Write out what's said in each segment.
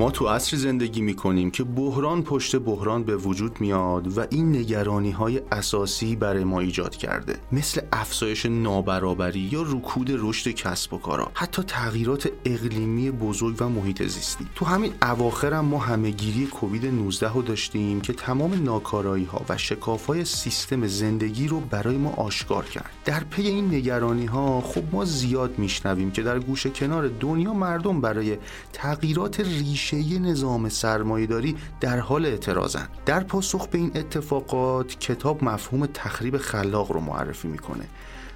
ما تو عصر زندگی می‌کنیم که بحران پشت بحران به وجود میاد و این نگرانی های اساسی برای ما ایجاد کرده. مثل افزایش نابرابری یا رکود رشد کسب و کارا. حتی تغییرات اقلیمی بزرگ و محیط زیستی. تو همین اواخر هم ما همهگیری کووید 19 رو داشتیم که تمام ناکارایی ها و شکاف های سیستم زندگی رو برای ما آشکار کرد. در پی این نگرانی ها خب ما زیاد میشنویم که در گوشه کنار دنیا مردم برای تغییرات ریشه نظام سرمایهداری در حال اعتراضن. در پاسخ به این اتفاقات کتاب مفهوم تخریب خلاق رو معرفی می‌کنه.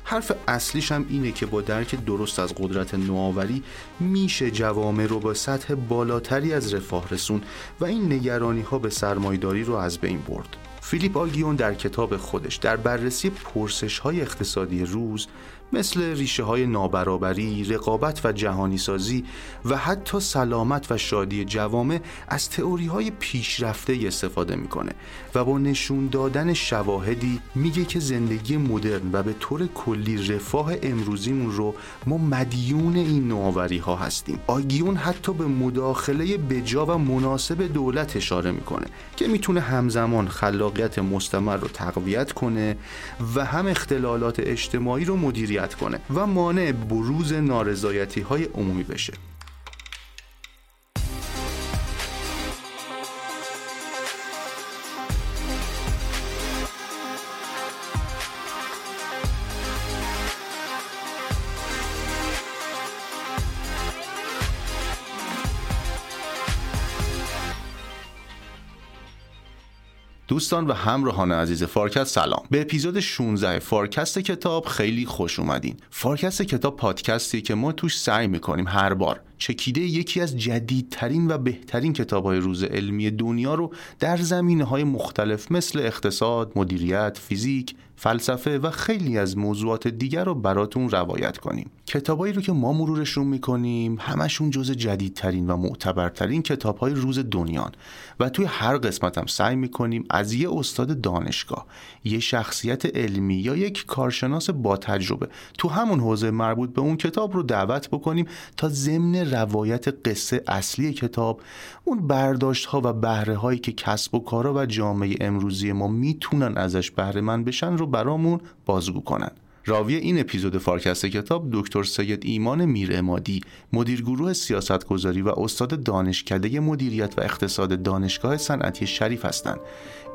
حرف اصلیش هم اینه که با درک درست از قدرت نوآوری میشه جوامع رو با سطح بالاتری از رفاه رسون و این نگرانی ها به سرمایداری رو از بین برد. فیلیپ آلگیون در کتاب خودش در بررسی پرسش های اقتصادی روز مثل ریشه های نابرابری، رقابت و جهانی سازی و حتی سلامت و شادی جوامع از تئوری های پیشرفته استفاده می‌کنه و با نشون دادن شواهدی میگه که زندگی مدرن و به طور کلی رفاه امروزیمون رو ما مدیون این نوآوری ها هستیم. آگیون حتی به مداخله بجا و مناسب دولت اشاره می‌کنه که می‌تونه همزمان خلاقیت مستمر رو تقویت کنه و هم اختلالات اجتماعی رو مدیریت کنه و مانع بروز نارضایتی های عمومی بشه. دوستان و همراهان عزیز فارکست سلام. به اپیزود 16 فارکست کتاب خیلی خوش اومدین. فارکست کتاب پادکستی که ما توش سعی می‌کنیم هر بار چکیده یکی از جدیدترین و بهترین کتاب های روز علمی دنیا رو در زمینه های مختلف مثل اقتصاد، مدیریت، فیزیک، فلسفه و خیلی از موضوعات دیگر رو براتون روایت کنیم. کتابایی رو که ما مرورشون می‌کنیم همشون جزء جدیدترین و معتبرترین کتاب های روز دنیان. و توی هر قسمت هم سعی می‌کنیم از یه استاد دانشگاه یه شخصیت علمی یا یک کارشناس با تجربه تو همون حوزه مربوط به اون کتاب رو دعوت بکنیم تا ضمن روایت قصه اصلی کتاب اون برداشت ها و بهره هایی که کسب و کارا و جامعه امروزی ما می‌تونن ازش بهره من بشن رو برامون بازگو کنن. راوی این اپیزود فارکست کتاب دکتر سید ایمان میر امادی مدیر گروه سیاستگذاری و استاد دانشکده مدیریت و اقتصاد دانشگاه صنعتی شریف هستند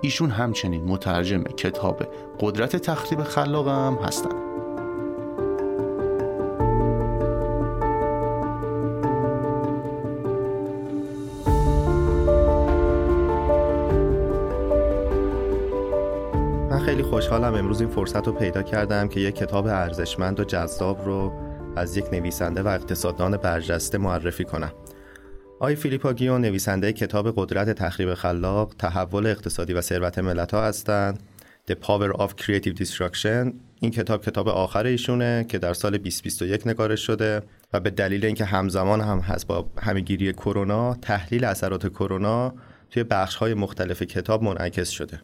ایشون همچنین مترجم کتاب قدرت تخریب خلاق هم هستند خیلی خوشحالم امروز این فرصت رو پیدا کردم که یک کتاب ارزشمند و جذاب رو از یک نویسنده و اقتصاددان برجسته معرفی کنم. آی فیلیپا گیون نویسنده کتاب قدرت تخریب خلاق، تحول اقتصادی و ثروت ملت‌ها هستند. The Power of Creative Destruction این کتاب کتاب آخر ایشونه که در سال 2021 نگارش شده و به دلیل اینکه همزمان هم هست با همگیری کرونا تحلیل اثرات کرونا توی بخش‌های مختلف کتاب منعکس شده.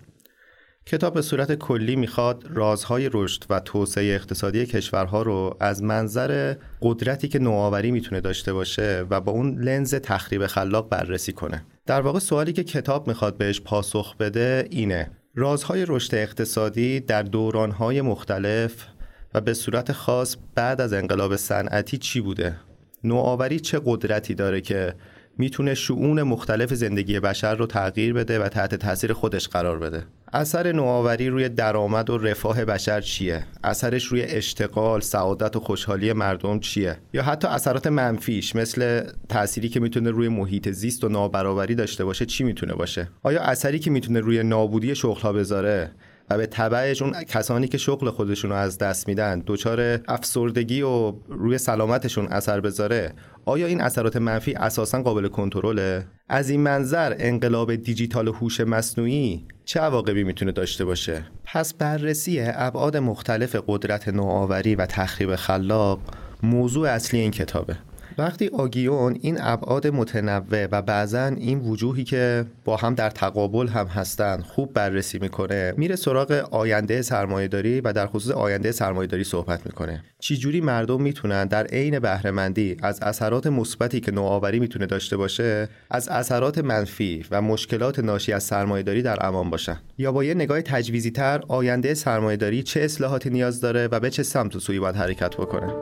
کتاب به صورت کلی می‌خواد رازهای رشد و توسعه اقتصادی کشورها رو از منظر قدرتی که نوآوری می‌تونه داشته باشه و با اون لنز تخریب خلاق بررسی کنه. در واقع سوالی که کتاب می‌خواد بهش پاسخ بده اینه رازهای رشد اقتصادی در دورانهای مختلف و به صورت خاص بعد از انقلاب صنعتی چی بوده؟ نوآوری چه قدرتی داره که می‌تونه شعون مختلف زندگی بشر رو تغییر بده و تحت تاثیر خودش قرار بده اثر نوآوری روی درآمد و رفاه بشر چیه؟ اثرش روی اشتغال سعادت و خوشحالی مردم چیه؟ یا حتی اثرات منفیش مثل تأثیری که می‌تونه روی محیط زیست و نابرابری داشته باشه چی می‌تونه باشه؟ آیا اثری که می‌تونه روی نابودی شغلها بذاره و به تبعش اون کسانی که شغل خودشون رو از دست میدن دچار افسردگی و روی سلامتشون اثر بذاره آیا این اثرات منفی اساسا قابل کنترله؟ از این منظر انقلاب دیجیتال هوش مصنوعی چه عواقبی می‌تونه داشته باشه؟ پس بررسی ابعاد مختلف قدرت نوآوری و تخریب خلاق موضوع اصلی این کتابه. وقتی آگیون این ابعاد متنوع و بعضا این وجوهی که با هم در تقابل هم هستن خوب بررسی می‌کنه میره سراغ آینده سرمایهداری و در خصوص آینده سرمایهداری صحبت می‌کنه. چجوری مردم می‌تونن در عین بهرهمندی از اثرات مثبتی که نوآوری می‌تونه داشته باشه از اثرات منفی و مشکلات ناشی از سرمایهداری در امان باشن؟ یا با یه نگاه تجویزی تر آینده سرمایهداری چه اصلاحاتی نیاز داره و به چه سمت و سوی باید حرکت بکنه؟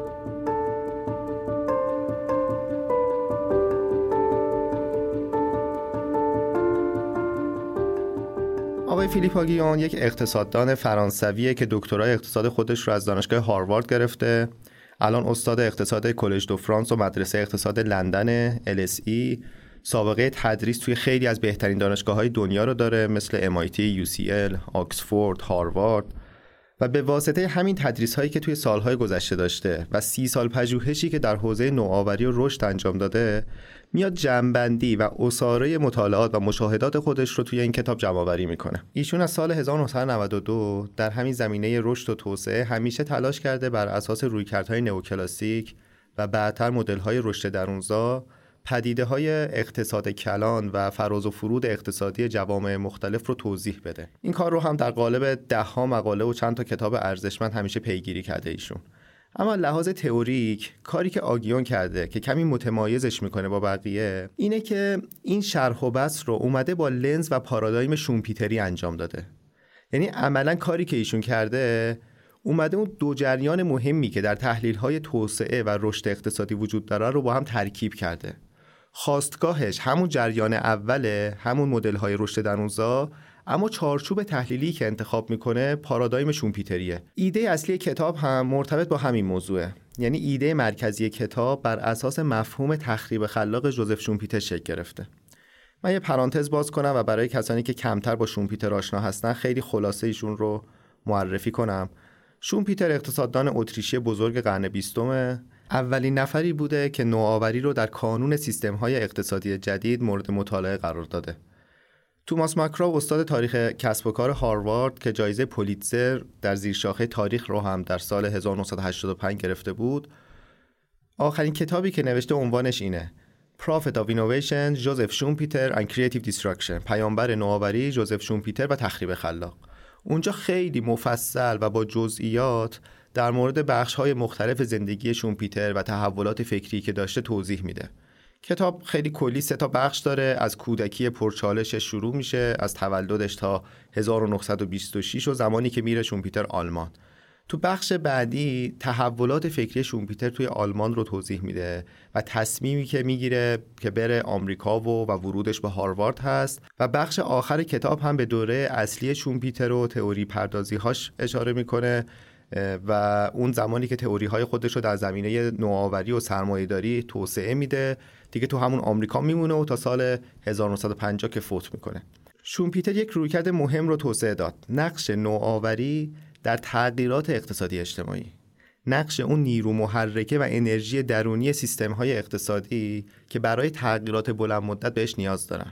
آقای فیلیپ آگیون یک اقتصاددان فرانسویه که دکترای اقتصاد خودش رو از دانشگاه هاروارد گرفته. الان استاد اقتصاد کلج دو فرانس و مدرسه اقتصاد لندن LSE سابقه تدریس توی خیلی از بهترین دانشگاه های دنیا رو داره مثل MIT, UCL, آکسفورد، هاروارد. و به واسطه همین تدریس هایی که توی سالهای گذشته داشته و سی سال پژوهشی که در حوزه نوآوری و رشد انجام داده میاد جنبندی و اساره مطالعات و مشاهدات خودش رو توی این کتاب جمع آوری می‌کنه. ایشون از سال 1992 در همین زمینه رشد و توسعه همیشه تلاش کرده بر اساس رویکردهای نئوکلاسیک و بعدتر مدل‌های رشد درونزا پدیده های اقتصاد کلان و فراز و فرود اقتصادی جوامع مختلف رو توضیح بده. این کار رو هم در قالب ده ها مقاله و چند تا کتاب ارزشمند همیشه پیگیری کرده ایشون. اما لحاظ تئوریک کاری که آگیون کرده که کمی متمایزش می‌کنه با بقیه اینه که این شرح و بس رو اومده با لنز و پارادایم شومپیتری انجام داده. یعنی عملا کاری که ایشون کرده اومده اون دو جریان مهمی که در تحلیل های توسعه و رشد اقتصادی وجود داره رو با هم ترکیب کرده. خواستگاهش همون جریان اوله همون مدل های رشد درونزا اما چارچوب تحلیلی که انتخاب می‌کنه پارادایم شومپیتریه. ایده اصلی کتاب هم مرتبط با همین موضوعه. یعنی ایده مرکزی کتاب بر اساس مفهوم تخریب خلاق جوزف شومپیتر شکل گرفته. من یه پرانتز باز کنم و برای کسانی که کمتر با شومپیتر آشنا هستن خیلی خلاصه ایشون رو معرفی کنم. شومپیتر اقتصاددان اتریشی بزرگ قرن بیستمه اولین نفری بوده که نوآوری رو در کانون سیستم های اقتصادی جدید مورد مطالعه قرار داده. توماس ماکرو استاد تاریخ کسب و کار هاروارد که جایزه پولیتزر در زیر شاخه تاریخ رو هم در سال 1985 گرفته بود. آخرین کتابی که نوشته عنوانش اینه. Profit of Innovation جوزف شومپیتر and Creative Destruction. پیامبر نوآوری جوزف شومپیتر و تخریب خلاق. اونجا خیلی مفصل و با جزئیات در مورد بخش های مختلف زندگی شومپیتر و تحولات فکری که داشته توضیح میده. کتاب خیلی کلی سه تا بخش داره. از کودکی پرچالشش شروع میشه از تولدش تا 1926 و زمانی که میره شومپیتر آلمان. تو بخش بعدی تحولات فکری شومپیتر توی آلمان رو توضیح میده و تصمیمی که می‌گیره که بره آمریکا و و ورودش به هاروارد هست. و بخش آخر کتاب هم به دوره اصلی شومپیتر و تئوری پردازی هاش اشاره می‌کنه و اون زمانی که تئوری های خودش رو در زمینه نوآوری و سرمایهداری توسعه میده. دیگه تو همون آمریکا میمونه و تا سال 1950 که فوت می‌کنه. شومپیتر یک رویکرد مهم رو توسعه داد. نقش نوآوری در تغییرات اقتصادی اجتماعی. نقش اون نیرو محرکه و انرژی درونی سیستم های اقتصادی که برای تغییرات بلند مدت بهش نیاز دارن.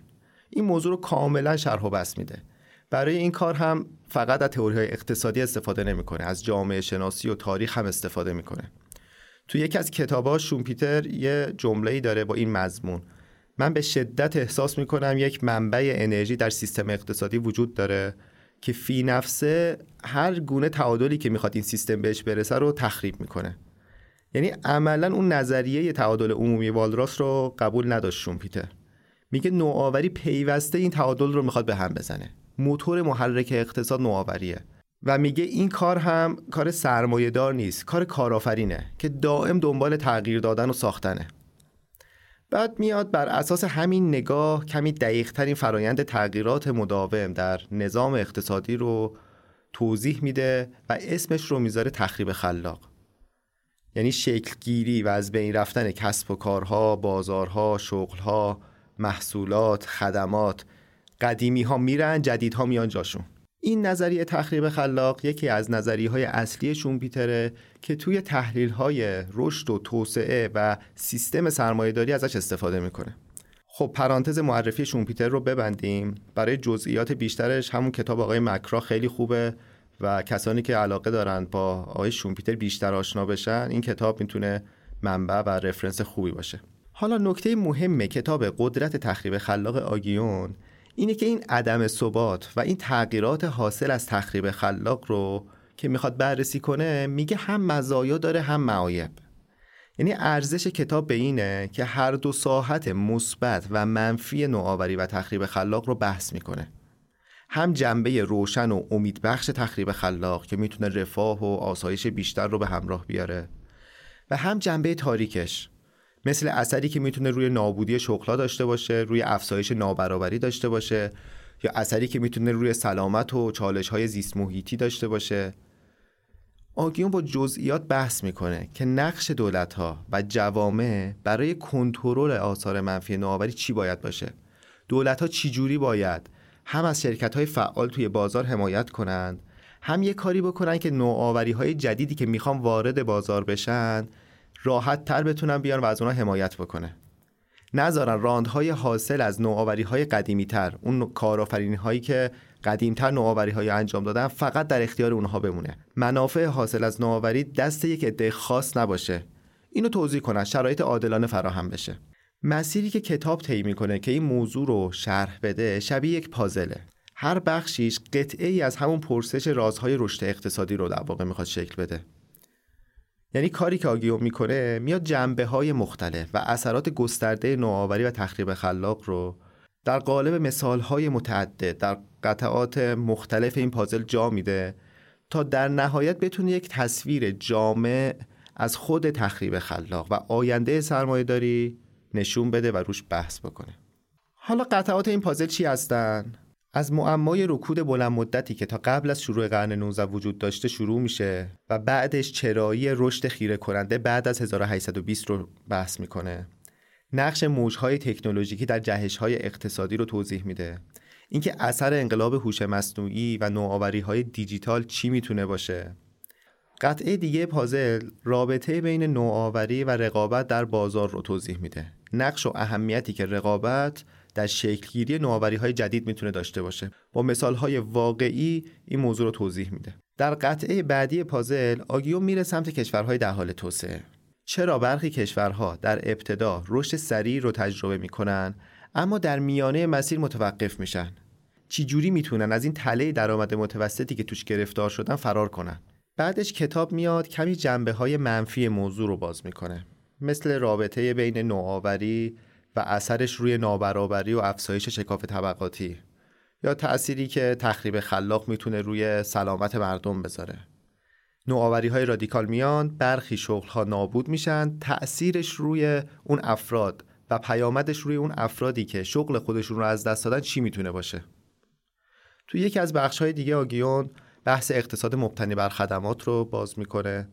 این موضوع رو کاملا شرح و بس میده. برای این کار هم فقط از تئوری های اقتصادی استفاده نمی‌کنه از جامعه شناسی و تاریخ هم استفاده می‌کنه. تو یکی از کتابا شومپیتر یه جمله‌ای داره با این مضمون. من به شدت احساس می‌کنم یک منبع انرژی در سیستم اقتصادی وجود داره که فی نفسه هر گونه تعادلی که می‌خواد این سیستم بهش برسه رو تخریب می‌کنه. یعنی عملا اون نظریه تعادل عمومی والراس رو قبول نداشت شومپیتر میگه نوآوری پیوسته این تعادل رو می‌خواد به هم بزنه. موتور محرک اقتصاد نوآوریه. و میگه این کار هم کار سرمایه دار نیست کار کارآفرینه که دائم دنبال تغییر دادن و ساختنه. بعد میاد بر اساس همین نگاه کمی دقیق ترین فرایند تغییرات مداوم در نظام اقتصادی رو توضیح میده و اسمش رو می‌ذاره تخریب خلاق. یعنی شکلگیری و از بین رفتن کسب و کارها، بازارها، شغلها، محصولات، خدمات قدیمی ها میرن جدید ها میان جاشون. این نظریه تخریب خلاق یکی از نظریه های اصلی شومپیتره که توی تحلیل های رشد و توسعه و سیستم سرمایهداری ازش استفاده می‌کنه. خب پرانتز معرفی شومپیتر رو ببندیم. برای جزئیات بیشترش همون کتاب آقای مکرا خیلی خوبه و کسانی که علاقه دارند با آقای شومپیتر بیشتر آشنا بشن این کتاب می‌تونه منبع و رفرنس خوبی باشه. حالا نکته مهم کتاب قدرت تخریب خلاق آگیون اینه که این عدم ثبات و این تغییرات حاصل از تخریب خلاق رو که می‌خواد بررسی کنه میگه هم مزایا داره هم معایب. یعنی ارزش کتاب به اینه که هر دو ساحت مثبت و منفی نوآوری و تخریب خلاق رو بحث می‌کنه. هم جنبه روشن و امیدبخش تخریب خلاق که می‌تونه رفاه و آسایش بیشتر رو به همراه بیاره و هم جنبه تاریکش. مثل اثری که می‌تونه روی نابودی شغلها داشته باشه روی افزایش نابرابری داشته باشه یا اثری که می‌تونه روی سلامت و چالش های زیست محیطی داشته باشه. آگیون با جزئیات بحث می‌کنه که نقش دولت ها و جوامع برای کنترل آثار منفی نوآوری چی باید باشه. دولت ها چی جوری باید هم از شرکت های فعال توی بازار حمایت کنند هم یه کاری بکنن که نوآوری های جدیدی که می‌خوان وارد بازار بشن راحت تر بتونن بیان و از اونها حمایت بکنه. نذارن راندهای حاصل از نوآوری های قدیمی تر اون کارآفرینی هایی که قدیمتر نوآوری های انجام دادن فقط در اختیار اونها بمونه. منافع حاصل از نوآوری دست یک عده خاص نباشه. اینو توضیح کنن شرایط عادلانه فراهم بشه. مسیری که کتاب طی می‌کنه که این موضوع رو شرح بده شبیه یک پازله. هر بخشیش قطعه ای از همون پرسش رازهای رشد اقتصادی رو در واقع می‌خواد شکل بده. یعنی کاری که آگیو می‌کنه میاد جنبه های مختلف و اثرات گسترده نوآوری و تخریب خلاق رو در قالب مثال های متعدد در قطعات مختلف این پازل جا میده تا در نهایت بتونه یک تصویر جامع از خود تخریب خلاق و آینده سرمایه داری نشون بده و روش بحث بکنه حالا قطعات این پازل چی هستن؟ از معمای رکود بلند مدتی که تا قبل از شروع قرن 19 وجود داشته شروع میشه و بعدش چرایی رشد خیره کننده بعد از 1820 رو بحث می‌کنه. نقش موجهای تکنولوژیکی در جهشهای اقتصادی رو توضیح میده. اینکه اثر انقلاب هوش مصنوعی و نوآوری های دیجیتال چی می‌تونه باشه. قطعه دیگه پازل رابطه بین نوآوری و رقابت در بازار رو توضیح میده. نقش و اهمیتی که رقابت در شکلگیری نوآوری های جدید می‌تونه داشته باشه. با مثال های واقعی این موضوع رو توضیح میده. در قطعه بعدی پازل آگیو میره سمت کشورهای در حال توسعه. چرا برخی کشورها در ابتدا رشد سریع رو تجربه می‌کنن اما در میانه مسیر متوقف میشن؟ چی جوری می‌تونن از این تله درآمد متوسطی که توش گرفتار شدن فرار کنن؟ بعدش کتاب میاد کمی جنبه های منفی موضوع رو باز می‌کنه. مثل رابطه بین نوآوری و اثرش روی نابرابری و افزایش شکاف طبقاتی یا تأثیری که تخریب خلاق می‌تونه روی سلامت مردم بذاره. نوآوری های رادیکال میان برخی شغل ها نابود میشن تأثیرش روی اون افراد و پیامدش روی اون افرادی که شغل خودشون رو از دست دادن چی می‌تونه باشه؟ تو یکی از بخش های دیگه آگیون بحث اقتصاد مبتنی بر خدمات رو باز می‌کنه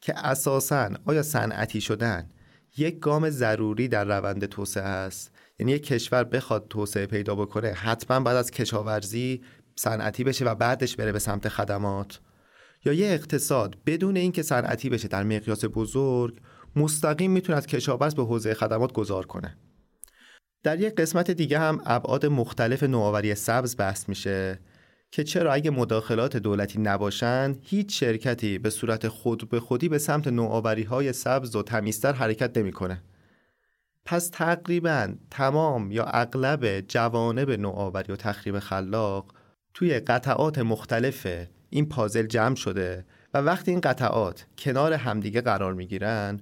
که اساسا آیا صنعتی شدن یک گام ضروری در روند توسعه است. یعنی یک کشور بخواد توسعه پیدا بکنه حتما بعد از کشاورزی صنعتی بشه و بعدش بره به سمت خدمات. یا یه اقتصاد بدون اینکه صنعتی بشه در مقیاس بزرگ مستقیم می‌تونه از کشاورز به حوزه خدمات گذار کنه. در یک قسمت دیگه هم ابعاد مختلف نوآوری سبز بحث میشه. که چرا اگه مداخلات دولتی نباشن هیچ شرکتی به صورت خود به خودی به سمت نوآوری های سبز و تمیزتر حرکت نمی‌کنه. پس تقریبا تمام یا اغلب جوانب نوآوری و تخریب خلاق توی قطعات مختلف این پازل جمع شده و وقتی این قطعات کنار همدیگه قرار می‌گیرن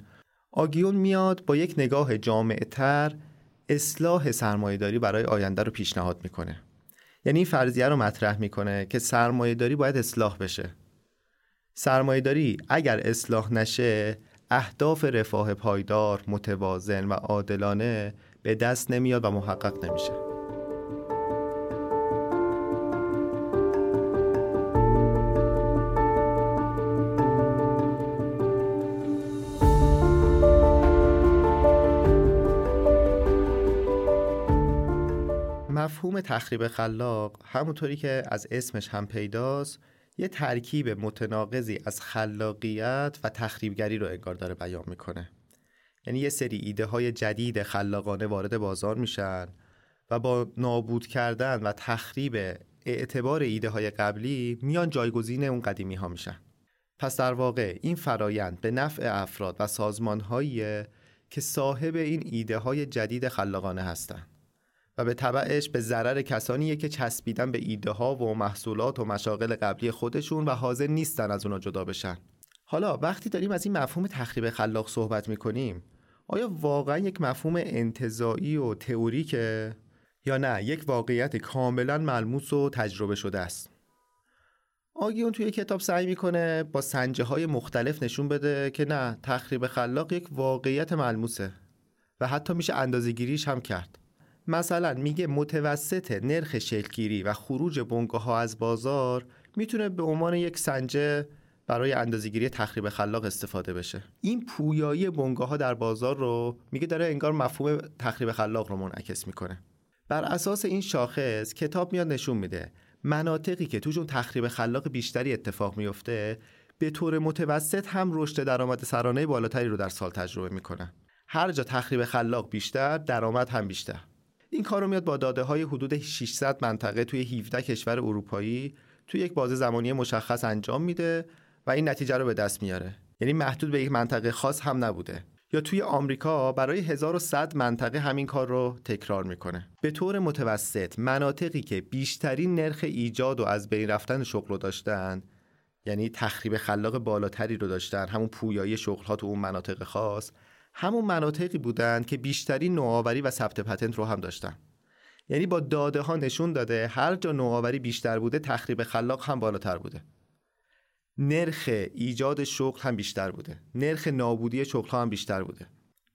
آگیون میاد با یک نگاه جامعتر اصلاح سرمایهداری برای آینده رو پیشنهاد می‌کنه یعنی این فرضیه رو مطرح می‌کنه که سرمایه داری باید اصلاح بشه. سرمایه داری اگر اصلاح نشه اهداف رفاه پایدار متوازن و عادلانه به دست نمیاد و محقق نمیشه. مفهوم تخریب خلاق همونطوری که از اسمش هم پیداست یه ترکیب متناقضی از خلاقیت و تخریبگری رو انگار داره بیان می‌کنه. یعنی یه سری ایده های جدید خلاقانه وارد بازار میشن و با نابود کردن و تخریب اعتبار ایده های قبلی میان جایگزین اون قدیمی ها میشن. پس در واقع این فرایند به نفع افراد و سازمانهایی که صاحب این ایده های جدید خلاقانه هستند و به طبعش به ضرر کسانیه که چسبیدن به ایده ها و محصولات و مشاغل قبلی خودشون و حاضر نیستن از اونا جدا بشن. حالا وقتی داریم از این مفهوم تخریب خلاق صحبت می‌کنیم آیا واقعا یک مفهوم انتظایی و تئوریکه یا نه؟ یک واقعیت کاملا ملموس و تجربه شده است. آگیون توی کتاب سعی می‌کنه با سنجه های مختلف نشون بده که نه تخریب خلاق یک واقعیت ملموسه و حتی میشه اندازهگیریش هم کرد. مثلا میگه متوسط نرخ شکلگیری و خروج بنگاه ها از بازار می‌تونه به عنوان یک سنجه برای اندازهگیری تخریب خلاق استفاده بشه. این پویایی بنگاه ها در بازار رو میگه داره انگار مفهوم تخریب خلاق رو منعکس می‌کنه. بر اساس این شاخص کتاب میاد نشون میده مناطقی که توشون تخریب خلاق بیشتری اتفاق میفته به طور متوسط هم رشد درآمد سرانه بالاتری رو در سال تجربه می‌کنن هر جا تخریب خلاق بیشتر درآمد هم بیشتر. این کار رو میاد با داده های حدود 600 منطقه توی 17 کشور اروپایی توی یک بازه زمانی مشخص انجام میده و این نتیجه رو به دست میاره. یعنی محدود به یک منطقه خاص هم نبوده. یا توی آمریکا برای 1100 منطقه همین کار رو تکرار می‌کنه. به طور متوسط مناطقی که بیشترین نرخ ایجاد و از بین رفتن شغل رو داشتن یعنی تخریب خلاق بالاتری رو داشتن همون پویایی شغل ها تو اون مناطق خاص همون مناطقی بودند که بیشترین نوآوری و ثبت پتنت رو هم داشتن. یعنی با داده ها نشون داده هر جا نوآوری بیشتر بوده تخریب خلاق هم بالاتر بوده. نرخ ایجاد شغل هم بیشتر بوده. نرخ نابودی شغل هم بیشتر بوده.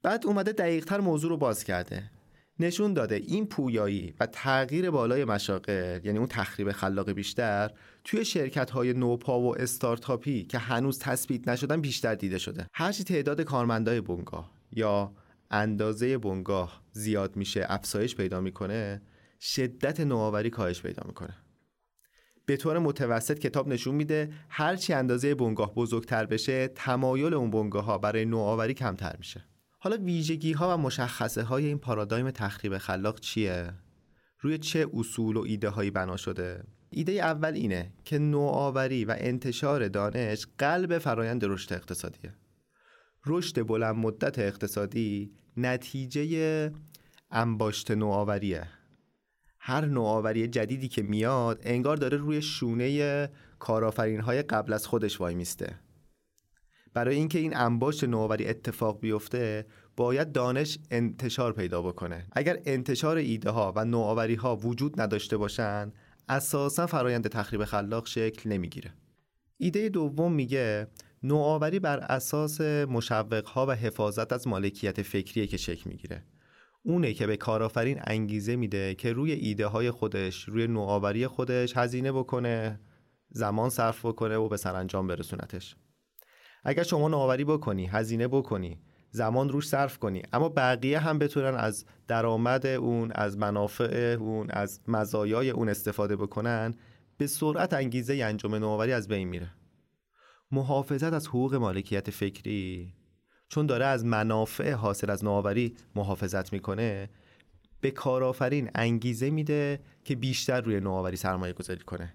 بعد اومده دقیقتر موضوع رو باز کرده. نشون داده این پویایی و تغییر بالای مشاغل یعنی اون تخریب خلاق بیشتر توی شرکت های نوپا و استارتاپی که هنوز تثبیت نشدن بیشتر دیده شده. هرچی تعداد کارمندای بنگاه یا اندازه بنگاه زیاد میشه افزایش پیدا می‌کنه شدت نوآوری کاهش پیدا می‌کنه. به طور متوسط کتاب نشون میده هرچی اندازه بنگاه بزرگتر بشه تمایل اون بنگاه ها برای نوآوری کمتر میشه. حالا ویژگی ها و مشخصه های این پارادایم تخریب خلاق چیه؟ روی چه اصول و ایده هایی بنا شده؟ ایده اول اینه که نوآوری و انتشار دانش قلب فرایند رشد اقتصادیه. رشد بلند مدت اقتصادی نتیجه انباشت نوآوریه. هر نوآوری جدیدی که میاد انگار داره روی شونه کارآفرین های قبل از خودش وای میسته. برای اینکه این انباشت نوآوری اتفاق بیفته باید دانش انتشار پیدا بکنه. اگر انتشار ایده ها و نوآوری ها وجود نداشته باشن اساسا فرایند تخریب خلاق شکل نمی‌گیره. ایده دوم میگه نوآوری بر اساس مشوق ها و حفاظت از مالکیت فکریه که شکل می‌گیره. اونه که به کارآفرین انگیزه میده که روی ایده های خودش روی نوآوری خودش هزینه بکنه زمان صرف بکنه و به سرانجام برسونتش. اگر شما نوآوری بکنی هزینه بکنی زمان روش صرف کنی اما بقیه هم بتونن از درآمد اون از منافع اون از مزایای اون استفاده بکنن به سرعت انگیزه انجام نوآوری از بین میره. محافظت از حقوق مالکیت فکری چون داره از منافع حاصل از نوآوری محافظت می‌کنه به کارآفرین انگیزه میده که بیشتر روی نوآوری سرمایه گذاری کنه.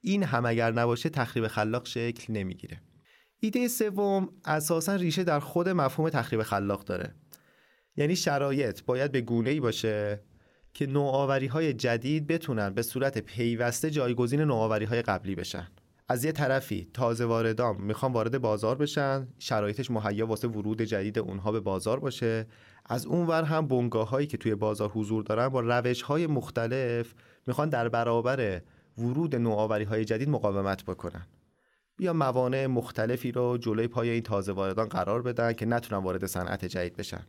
این هم اگر نباشه تخریب خلاق شکل نمی‌گیره. ایده سوم اساسا ریشه در خود مفهوم تخریب خلاق داره. یعنی شرایط باید به گونه ای باشه که نوآوری های جدید بتونن به صورت پیوسته جایگزین نوآوری های قبلی بشن. از یه طرفی تازه واردام می‌خوان وارد بازار بشن شرایطش مهیا واسه ورود جدید اونها به بازار باشه. از اونور هم بنگاه هایی که توی بازار حضور دارن با روش های مختلف می‌خوان در برابر ورود نوآوری های جدید مقاومت بکنن. بیا موانع مختلفی رو جلوی پای این تازه واردان قرار بدن که نتونن وارد صنعت جدید بشن؟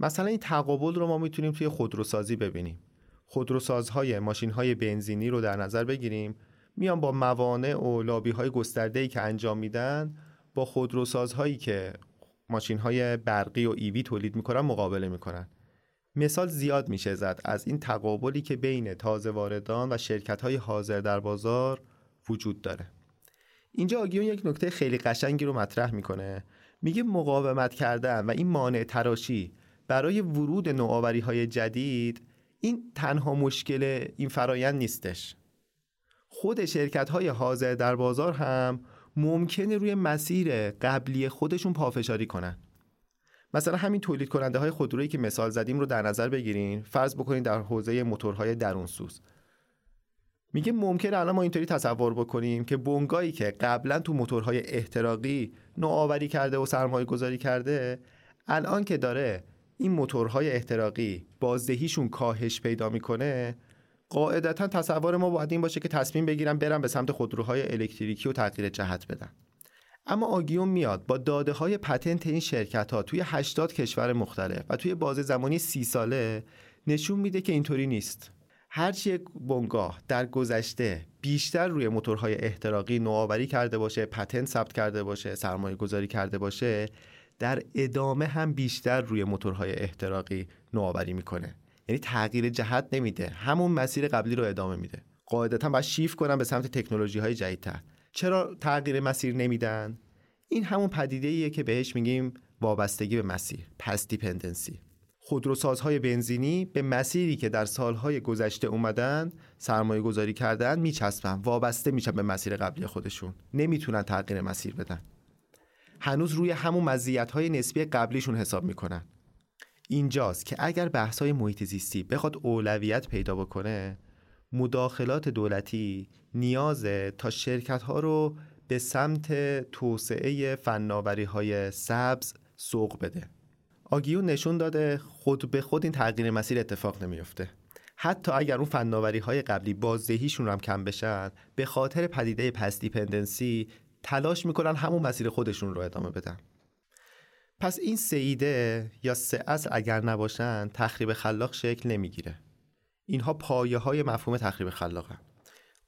مثلا این تقابل رو ما می‌تونیم توی خودروسازی ببینیم. خودروسازهای ماشین های بنزینی رو در نظر بگیریم میان با موانع و لابی های گسترده که انجام میدن با خودروسازهایی که ماشین های برقی و ایوی تولید می‌کنن مقابله می‌کنن. مثال زیاد میشه زد از این تقابلی که بین تازه واردان و شرکت های حاضر در بازار وجود داره. اینجا آگیون یک نکته خیلی قشنگی رو مطرح می‌کنه. میگه مقاومت کردن و این مانع تراشی برای ورود نوآوری های جدید این تنها مشکل این فرایند نیستش. خود شرکت های حاضر در بازار هم ممکنه روی مسیر قبلی خودشون پافشاری کنن. مثلا همین تولید کننده های خودرویی که مثال زدیم رو در نظر بگیرین. فرض بکنین در حوزه موتورهای درونسوز. میگه ممکنه الان ما اینطوری تصور بکنیم که بنگایی که قبلا تو موتورهای احتراقی نوآوری کرده و سرمایه گذاری کرده الان که داره این موتورهای احتراقی بازدهیشون کاهش پیدا می‌کنه قاعدتا تصور ما باید این باشه که تصمیم بگیرن برن به سمت خودروهای الکتریکی و تغییر جهت بدن. اما آگیون میاد با داده های پتنت این شرکت ها توی 80 کشور مختلف و توی بازه زمانی سی ساله نشون میده که اینطوری نیست. هرچی یک بنگاه در گذشته بیشتر روی موتورهای احتراقی نوآوری کرده باشه پتنت ثبت کرده باشه سرمایه گذاری کرده باشه در ادامه هم بیشتر روی موتورهای احتراقی نوآوری می‌کنه. یعنی تغییر جهت نمیده. همون مسیر قبلی رو ادامه میده. قاعدتا باید شیف کنن به سمت تکنولوژی های جدیدتر. چرا تغییر مسیر نمیدن؟ این همون پدیده ایه که بهش میگیم وابستگی به مسیر پس دیپندنسی خودروسازهای بنزینی به مسیری که در سالهای گذشته اومدن سرمایه گذاری کردن میچسبن وابسته میشن به مسیر قبلی خودشون. نمی‌تونن تغییر مسیر بدن. هنوز روی همون مزیت های نسبی قبلیشون حساب می‌کنن. اینجاست که اگر بحث های محیط زیستی بخواد اولویت پیدا بکنه مداخلات دولتی نیازه تا شرکت ها رو به سمت توسعه فناوری های سبز سوق بده. آگیون نشون داده خود به خود این تغییر مسیر اتفاق نمیفته حتی اگر اون فناوری های قبلی بازدهیشون هم کم بشن به خاطر پدیده پس دیپندنسی تلاش می‌کنن همون مسیر خودشون رو ادامه بدن. پس این سه ایده یا سه اصل اگر نباشن تخریب خلاق شکل نمی‌گیره. اینها پایه های مفهوم تخریب خلاقن.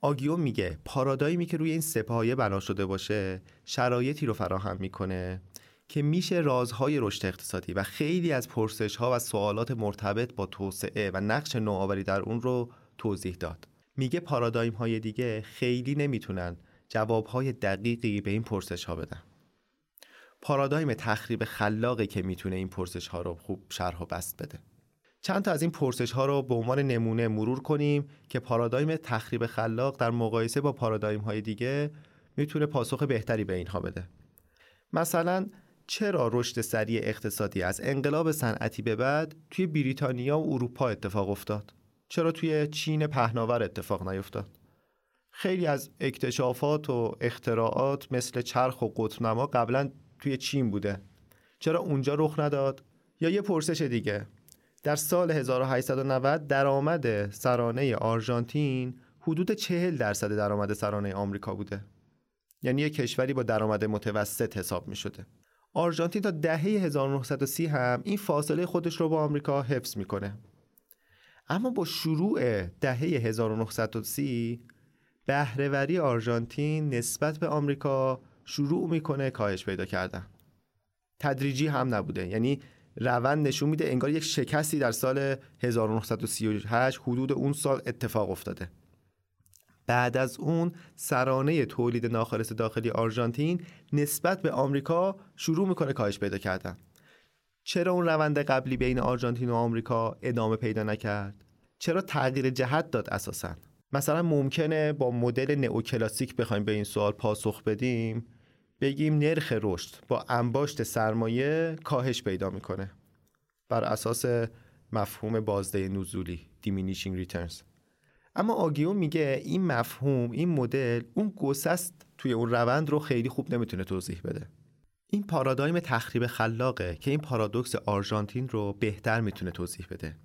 آگیو میگه پارادایمی که روی این سپایه بنا شده باشه شرایطی رو فراهم می‌کنه که میشه رازهای رشد اقتصادی و خیلی از پرسش ها و سوالات مرتبط با توسعه و نقش نوآوری در اون رو توضیح داد. میگه پارادایم های دیگه خیلی نمی‌تونن جواب های دقیقی به این پرسش ها بدن. پارادایم تخریب خلاقی که می‌تونه این پرسش ها رو خوب شرح و بست بده. چند تا از این پرسش ها رو به عنوان نمونه مرور کنیم که پارادایم تخریب خلاق در مقایسه با پارادایم های دیگه می‌تونه پاسخ بهتری به اینها بده. مثلا چرا رشد سریع اقتصادی از انقلاب صنعتی به بعد توی بریتانیا و اروپا اتفاق افتاد؟ چرا توی چین پهناور اتفاق نیفتاد؟ خیلی از اکتشافات و اختراعات مثل چرخ و قطبنما قبلا توی چین بوده. چرا اونجا رخ نداد؟ یا یه پرسش دیگه. در سال 1890 درآمد سرانه آرژانتین حدود 40 درصد درآمد سرانه آمریکا بوده. یعنی یه کشوری با درآمد متوسط حساب می شده آرژانتین تا دهه 1930 هم این فاصله خودش رو با آمریکا حفظ می‌کنه. اما با شروع دهه 1930 بهرهوری آرژانتین نسبت به آمریکا شروع می‌کنه کاهش پیدا کردن. تدریجی هم نبوده. یعنی روند نشون میده انگار یک شکستی در سال 1938 حدود اون سال اتفاق افتاده. بعد از اون سرانه تولید ناخالص داخلی آرژانتین نسبت به آمریکا شروع می‌کنه کاهش پیدا کردن. چرا اون روند قبلی بین آرژانتین و آمریکا ادامه پیدا نکرد؟ چرا تغییر جهت داد اساسا؟ مثلا ممکنه با مدل نئوکلاسیک بخوایم به این سوال پاسخ بدیم بگیم نرخ رشد با انباشت سرمایه کاهش پیدا می‌کنه. بر اساس مفهوم بازده نزولی diminishing returns. اما آگیون میگه این مفهوم این مدل اون گسست توی اون روند رو خیلی خوب نمی‌تونه توضیح بده. این پارادایم تخریب خلاقه که این پارادوکس آرژانتین رو بهتر می‌تونه توضیح بده.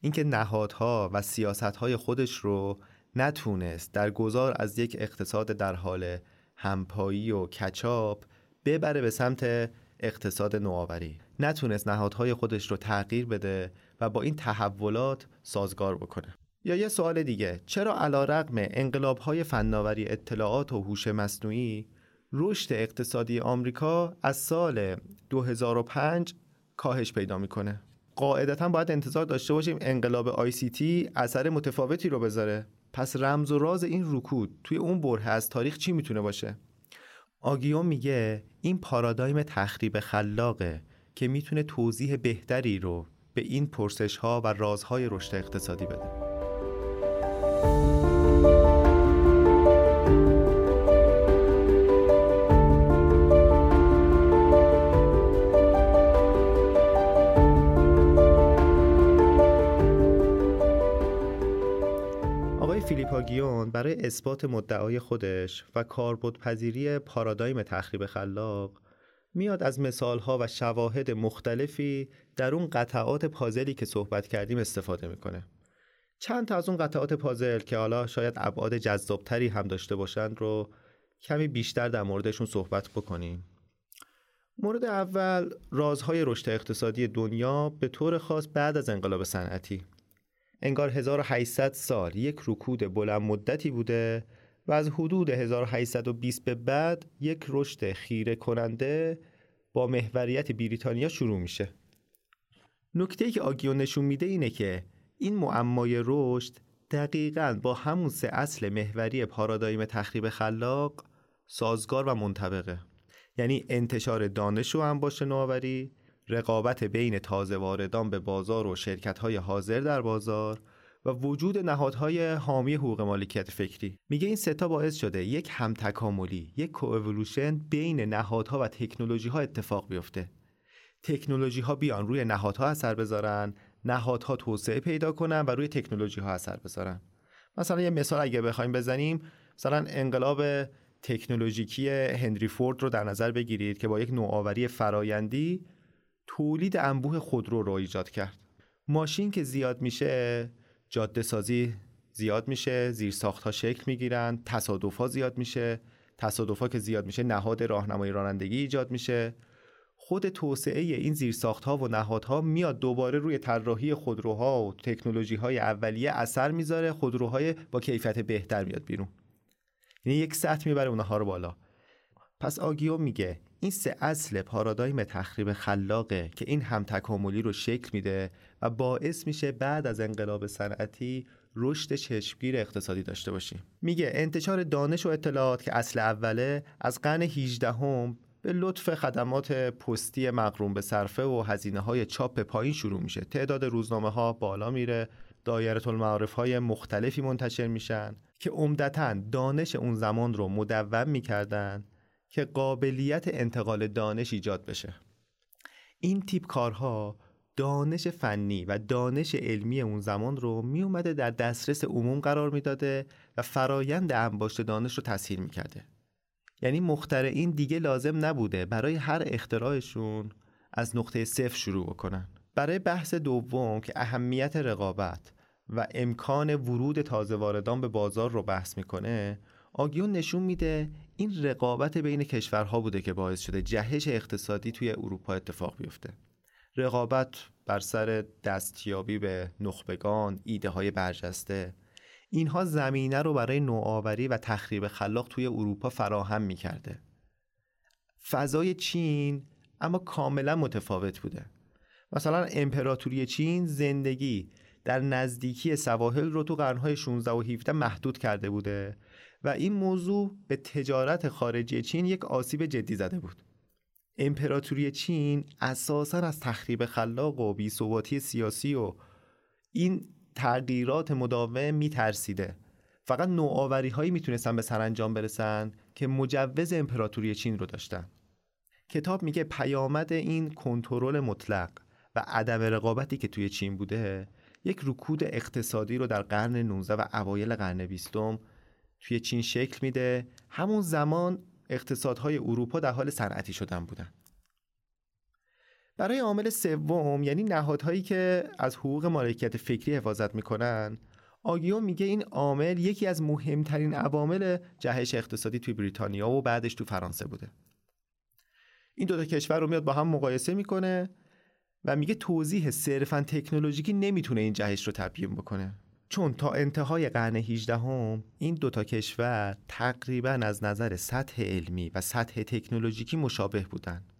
اینکه نهادها و سیاستهای خودش رو نتونست در گذار از یک اقتصاد در حال همپایی و کچاپ ببره به سمت اقتصاد نوآوری. نتونست نهادهای خودش رو تغییر بده و با این تحولات سازگار بکنه. یا یه سوال دیگه. چرا علا رقم انقلاب های فناوری اطلاعات و هوش مصنوعی رشد اقتصادی آمریکا از سال 2005 کاهش پیدا می‌کنه؟ قاعدتا باید انتظار داشته باشیم انقلاب آی سی تی اثر متفاوتی رو بذاره. پس رمز و راز این رکود توی اون بره از تاریخ چی می‌تونه باشه؟ آگیون میگه این پارادایم تخریب خلاقه که می‌تونه توضیح بهتری رو به این پرسش ها و رازهای رشد اقتصادی بده. آقای فیلیپاگیون برای اثبات مدعای خودش و کاربردپذیری پارادایم تخریب خلاق میاد از مثالها و شواهد مختلفی در اون قطعات پازلی که صحبت کردیم استفاده می‌کنه. چند تا از اون قطعات پازل که حالا شاید ابعاد جذابتری هم داشته باشند رو کمی بیشتر در موردشون صحبت بکنیم. مورد اول رازهای رشد اقتصادی دنیا به طور خاص بعد از انقلاب صنعتی. انگار 1800 سال یک رکود بلند مدتی بوده و از حدود 1820 به بعد یک رشد خیره کننده با محوریت بریتانیا شروع میشه. نکته که آگیو نشون میده اینه که این معمای رشد دقیقا با همون سه اصل محوری پارادایم تخریب خلاق سازگار و منطبقه یعنی انتشار دانش و انباشت نوآوری رقابت بین تازه واردان به بازار و شرکت های حاضر در بازار و وجود نهادهای حامی حقوق مالکیت فکری. میگه این ستا باعث شده یک همتکاملی یک کوئولوشن بین نهادها و تکنولوژی ها اتفاق بیفته. تکنولوژی ها بیان روی نهادها اثر بذارن نهادها توسعه پیدا کنن و روی تکنولوژی ها اثر بذارن. مثلا یه مثال اگه بخوایم بزنیم مثلا انقلاب تکنولوژیکی هنری فورد رو در نظر بگیرید که با یک نوآوری فرایندی تولید انبوه خودرو رو ایجاد کرد. ماشین که زیاد میشه جاده سازی زیاد میشه زیر ها شکل می‌گیرن تصادف ها زیاد میشه. تصادف ها که زیاد میشه نهاد راهنمایی رانندگی ایجاد میشه. خود توسعه این زیرساخت ها و نهادها میاد دوباره روی طراحی خودروها و تکنولوژی های اولیه اثر می‌ذاره خودروهای با کیفیت بهتر میاد بیرون. یعنی یک سطح می‌بره اونها رو بالا. پس آگیو میگه این سه اصل پارادایم تخریب خلاقه که این هم تکاملی رو شکل میده و باعث میشه بعد از انقلاب صنعتی رشد چشمگیر اقتصادی داشته باشیم. میگه انتشار دانش و اطلاعات که اصل اوله از قرن 18 هم به لطف خدمات پستی مقروم به صرفه و هزینه های چاپ پایین شروع میشه. تعداد روزنامه ها بالا میره. دایره المعارف های مختلفی منتشر میشن که عمدتا دانش اون زمان رو مدون می‌کردن. که قابلیت انتقال دانش ایجاد بشه. این تیپ کارها دانش فنی و دانش علمی اون زمان رو می اومده در دسترس عموم قرار می‌داده و فرایند انباشت دانش رو تسهیل می‌کرده. یعنی مخترعین دیگه لازم نبوده برای هر اختراعشون از نقطه صفر شروع بکنن. برای بحث دوم که اهمیت رقابت و امکان ورود تازه واردان به بازار رو بحث می‌کنه آگیون نشون میده این رقابت بین کشورها بوده که باعث شده جهش اقتصادی توی اروپا اتفاق بیفته. رقابت بر سر دستیابی به نخبگان ایده های برجسته. اینها زمینه رو برای نوآوری و تخریب خلاق توی اروپا فراهم می‌کرده. فضای چین اما کاملا متفاوت بوده. مثلا امپراتوری چین زندگی در نزدیکی سواحل رو تو قرنهای 16 و 17 محدود کرده بوده و این موضوع به تجارت خارجی چین یک آسیب جدی زده بود. امپراتوری چین اساسا از تخریب خلاق و بیثباتی سیاسی و این تغییرات مداوم میترسیده. فقط نوآوری هایی می‌تونستن به سرانجام برسن که مجوز امپراتوری چین رو داشتن. کتاب میگه پیامد این کنترل مطلق و عدم رقابتی که توی چین بوده یک رکود اقتصادی رو در قرن 19 و اوایل قرن 20 توی چین شکل میده. همون زمان اقتصادهای اروپا در حال صنعتی شدن بودن. برای عامل سوم یعنی نهادهایی که از حقوق مالکیت فکری حفاظت می‌کنن آگیو میگه این عامل یکی از مهمترین عوامل جهش اقتصادی توی بریتانیا و بعدش تو فرانسه بوده. این دوتا کشور رو میاد با هم مقایسه می‌کنه و میگه توضیح صرفا تکنولوژیکی نمی‌تونه این جهش رو تبیین بکنه. چون تا انتهای قرن 18 هم این دوتا کشور تقریبا از نظر سطح علمی و سطح تکنولوژیکی مشابه بودند.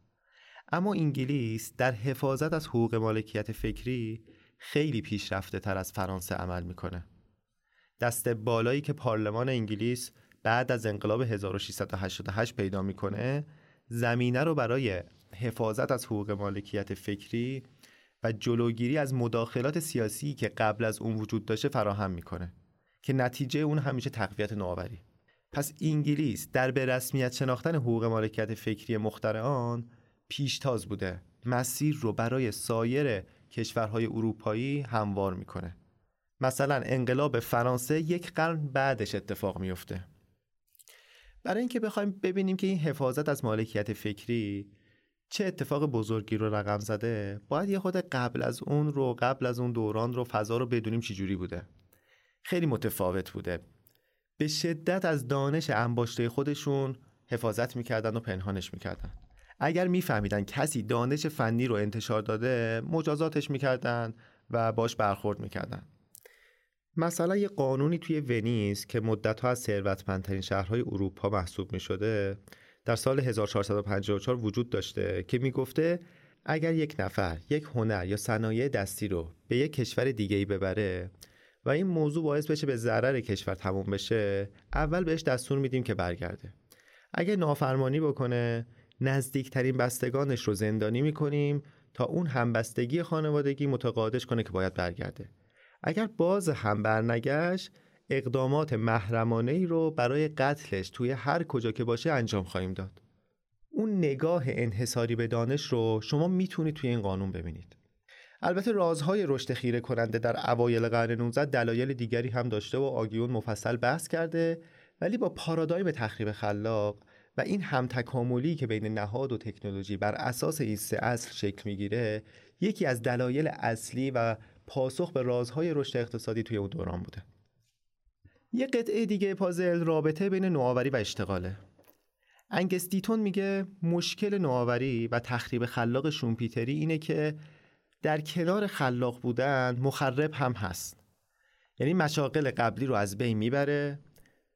اما انگلیس در حفاظت از حقوق مالکیت فکری خیلی پیشرفته تر از فرانسه عمل می‌کنه. دست بالایی که پارلمان انگلیس بعد از انقلاب 1688 پیدا می‌کنه زمینه رو برای حفاظت از حقوق مالکیت فکری و جلوگیری از مداخلات سیاسی که قبل از اون وجود داشته فراهم می‌کنه که نتیجه اون همیشه تقویت نوآوری. پس انگلیس در به رسمیت شناختن حقوق مالکیت فکری مخترعان پیشتاز بوده. مسیر رو برای سایر کشورهای اروپایی هموار می‌کنه. مثلا انقلاب فرانسه یک قرن بعدش اتفاق میفته برای اینکه بخوایم ببینیم که این حفاظت از مالکیت فکری چه اتفاق بزرگی رو رقم زده؟ باید یه خود قبل از اون رو قبل از اون دوران رو فضا رو بدونیم چجوری بوده. خیلی متفاوت بوده. به شدت از دانش انباشته خودشون حفاظت می‌کردن و پنهانش می‌کردن. اگر میفهمیدن کسی دانش فنی رو انتشار داده مجازاتش می‌کردن و باش برخورد می‌کردن. مثلا یه قانونی توی ونیز که مدتها از ثروتمندترین شهرهای اروپا محسوب می شده در سال 1454 وجود داشته که می‌گفته اگر یک نفر یک هنر یا صنایع دستی رو به یک کشور دیگه ای ببره و این موضوع باعث بشه به ضرر کشور تموم بشه اول بهش دستور میدیم که برگرده. اگه نافرمانی بکنه نزدیکترین بستگانش رو زندانی می‌کنیم تا اون همبستگی خانوادگی متقاعدش کنه که باید برگرده. اگر باز هم برنگشت اقدامات محرمانه ای رو برای قتلش توی هر کجا که باشه انجام خواهیم داد. اون نگاه انحصاری به دانش رو شما می‌تونید توی این قانون ببینید. البته رازهای رشد خیره کننده در اوایل قرن 19 دلایل دیگری هم داشته و آگیون مفصل بحث کرده ولی با پارادایم تخریب خلاق و این همتکاملی که بین نهاد و تکنولوژی بر اساس این سه اصل شکل می‌گیره یکی از دلایل اصلی و پاسخ به رازهای رشد اقتصادی توی اون دوران بوده. یه قطعه دیگه پازل رابطه بین نوآوری و اشتغاله. انگستیتون میگه مشکل نوآوری و تخریب خلاق شومپیتری اینه که در کنار خلاق بودن مخرب هم هست. یعنی مشاقل قبلی رو از بین می‌بره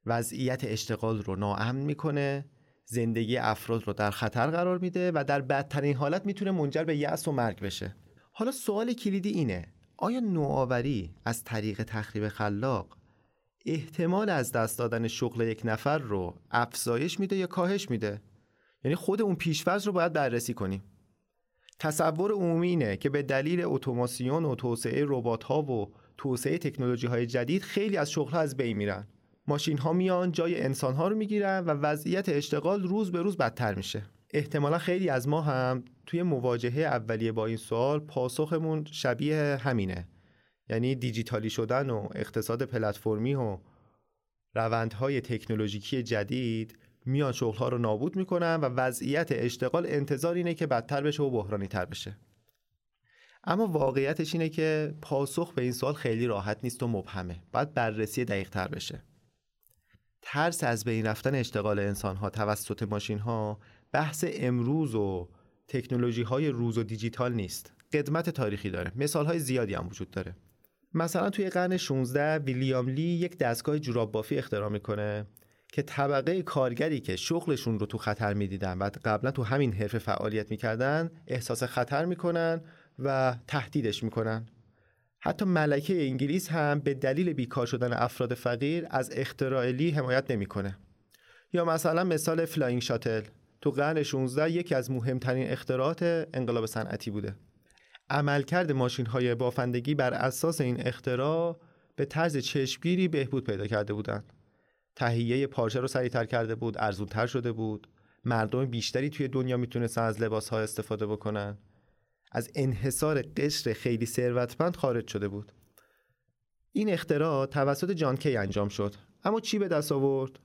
وضعیت اشتغال رو ناامن می‌کنه زندگی افراد رو در خطر قرار میده و در بدترین حالت می‌تونه منجر به یأس و مرگ بشه. حالا سوال کلیدی اینه آیا نوآوری از طریق تخریب خلاق احتمال از دست دادن شغل یک نفر رو افزایش میده یا کاهش میده؟ یعنی خود اون پیشورز رو باید بررسی کنیم. تصور عمومی اینه که به دلیل اتوماسیون و توسعه ربات ها و توسعه تکنولوژی های جدید خیلی از شغل ها از بین میرن. ماشین ها میان جای انسان ها رو می‌گیرن و وضعیت اشتغال روز به روز بدتر میشه. احتمالا خیلی از ما هم توی مواجهه اولیه با این سوال پاسخمون شبیه همینه. یعنی دیجیتالی شدن و اقتصاد پلتفرمی و روندهای تکنولوژیکی جدید میان شغلها رو نابود می‌کنن و وضعیت اشتغال انتظار اینه که بدتر بشه و بحرانی تر بشه. اما واقعیتش اینه که پاسخ به این سوال خیلی راحت نیست و مبهمه. باید بررسی دقیق تر بشه. ترس از بین رفتن اشتغال انسان ها توسط ماشین ها بحث امروز و تکنولوژی های روز و دیجیتال نیست. قدمت تاریخی داره. مثال های زیادی هم وجود داره. مثلا توی قرن 16 ویلیام لی یک دستگاه جوراب بافی اختراع می‌کنه که طبقه کارگری که شغلشون رو تو خطر می‌دیدن و قبلا تو همین حرف فعالیت می‌کردن احساس خطر می‌کنن و تهدیدش می‌کنن. حتی ملکه انگلیس هم به دلیل بیکار شدن افراد فقیر از اختراع لی حمایت نمی‌کنه. یا مثلا مثال flying shuttle. تو قرن 16 یکی از مهمترین اختراعات انقلاب صنعتی بوده. عملکرد ماشین های بافندگی بر اساس این اختراع به طرز چشمگیری بهبود پیدا کرده بودند. تهیه پارچه رو سریعتر کرده بود، ارزونتر شده بود. مردم بیشتری توی دنیا می‌تونستن از لباس ها استفاده بکنن. از انحصار قشر خیلی ثروتمند خارج شده بود. این اختراع توسط جان کی انجام شد. اما چی به دست آورد؟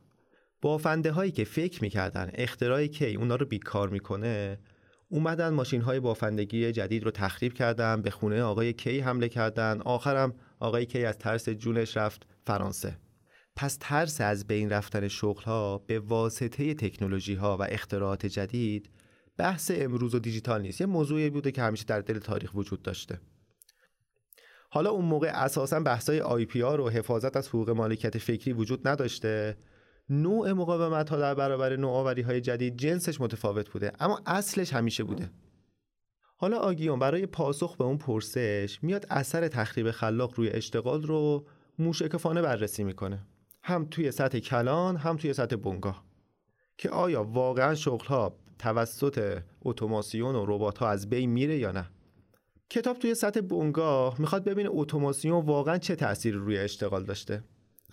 بافنده هایی که فکر می‌کردن اختراع کی اونا رو بیکار می‌کنه اومدن ماشین های بافندگی جدید رو تخریب کردن به خونه آقای کی حمله کردن. آخرم آقای کی از ترس جونش رفت فرانسه. پس ترس از بین رفتن شغل ها به واسطه تکنولوژی ها و اختراعات جدید بحث امروز و دیجیتال نیست. یه موضوعی بوده که همیشه در دل تاریخ وجود داشته. حالا اون موقع اساسا بحثای آی پی آر و حفاظت از حقوق مالکیت فکری وجود نداشته. نوع مقاومت ها در برابر نوآوری های جدید جنسش متفاوت بوده اما اصلش همیشه بوده. حالا آگیون برای پاسخ به اون پرسش میاد اثر تخریب خلاق روی اشتغال رو موشکفانه بررسی می‌کنه. هم توی سطح کلان هم توی سطح بنگاه. که آیا واقعا شغل ها توسط اتوماسیون و ربات ها از بین میره یا نه؟ کتاب توی سطح بنگاه می‌خواد ببینه اتوماسیون واقعا چه تأثیری روی اشتغال داشته.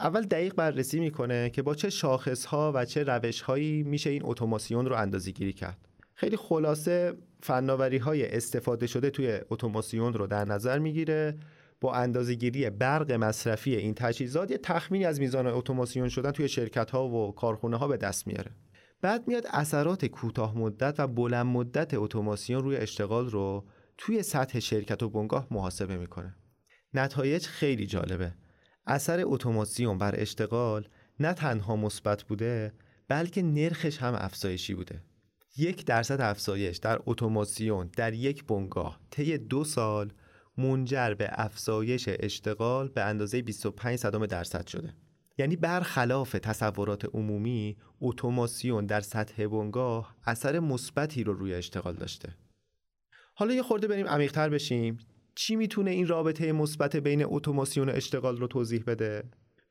اول دقیق بررسی می‌کنه که با چه شاخص ها و چه روش هایی میشه این اتوماسیون رو اندازه گیری کرد. خیلی خلاصه فناوری های استفاده شده توی اتوماسیون رو در نظر می‌گیره. با اندازهگیری برق مصرفی این تجهیزات یه تخمینی از میزان اتوماسیون شدن توی شرکت ها و کارخونه ها به دست میاره. بعد میاد اثرات کوتاه مدت و بلند مدت اتوماسیون روی اشتغال رو توی سطح شرکت و بنگاه محاسبه می‌کنه. نتایج خیلی جالبه. اثر اتوماسیون بر اشتغال نه تنها مثبت بوده بلکه نرخش هم افزایشی بوده. یک درصد افزایش در اتوماسیون در یک بنگاه طی دو سال منجر به افزایش اشتغال به اندازه 25 صدام درصد شده. یعنی برخلاف تصورات عمومی اتوماسیون در سطح بنگاه اثر مثبتی رو روی اشتغال داشته. حالا یه خورده بریم عمیق‌تر بشیم. چی می‌تونه این رابطه مثبت بین اتوماسیون و اشتغال رو توضیح بده؟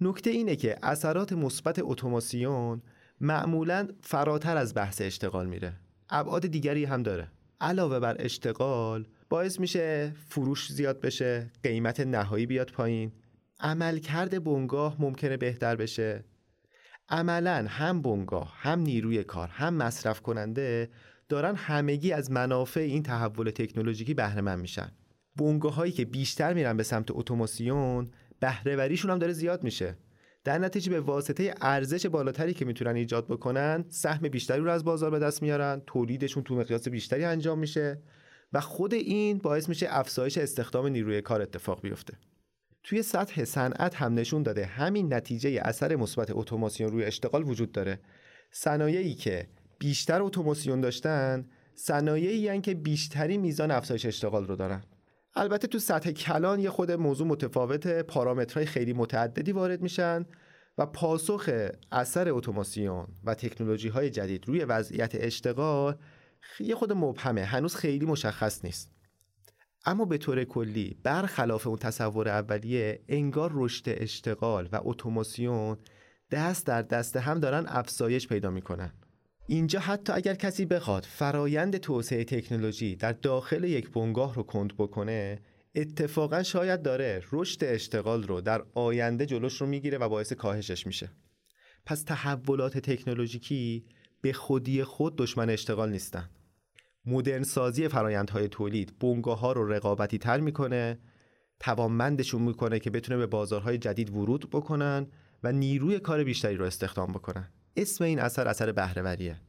نکته اینه که اثرات مثبت اتوماسیون معمولا فراتر از بحث اشتغال میره. ابعاد دیگری هم داره. علاوه بر اشتغال باعث میشه فروش زیاد بشه قیمت نهایی بیاد پایین. عملکرد بنگاه ممکنه بهتر بشه. عملا هم بنگاه هم نیروی کار هم مصرف کننده دارن همگی از منافع این تحول تکنولوژیکی بهره مند میشن. بنگاه هایی که بیشتر میرن به سمت اتوماسیون بهره هم داره زیاد میشه. در نتیجه به واسطه ارزش بالاتری که می‌تونن ایجاد بکنن سهم بیشتری رو از بازار به دست میارن تولیدشون تو مقیاس بیشتری انجام میشه و خود این باعث میشه افزایش استخدام نیروی کار اتفاق بیفته. توی سطح صنعت هم نشون داده همین نتیجه اثر مثبت اتوماسیون روی اشتغال وجود داره. صنایعی که بیشتر اتوماسیون داشتن صنایعی که بیشتری میزان افزایش اشتغال رو دارن. البته تو سطح کلان یه خود موضوع متفاوت پارامترهای خیلی متعددی وارد میشن و پاسخ اثر اتوماسیون و تکنولوژی های جدید روی وضعیت اشتغال یه خود مبهمه. هنوز خیلی مشخص نیست. اما به طور کلی برخلاف اون تصور اولیه انگار رشد اشتغال و اتوماسیون دست در دست هم دارن افزایش پیدا می‌کنن. اینجا حتی اگر کسی بخواد فرایند توسعه تکنولوژی در داخل یک بنگاه رو کند بکنه اتفاقا شاید داره رشد اشتغال رو در آینده جلوش رو می‌گیره و باعث کاهشش میشه. پس تحولات تکنولوژیکی به خودی خود دشمن اشتغال نیستن. مدرن سازی فرایندهای تولید بنگاه ها رو رقابتی تر می‌کنه توانمندشون می‌کنه که بتونه به بازارهای جدید ورود بکنن و نیروی کار بیشتری رو استخدام بکنن. اسم این اثر اثر بهرهوریه.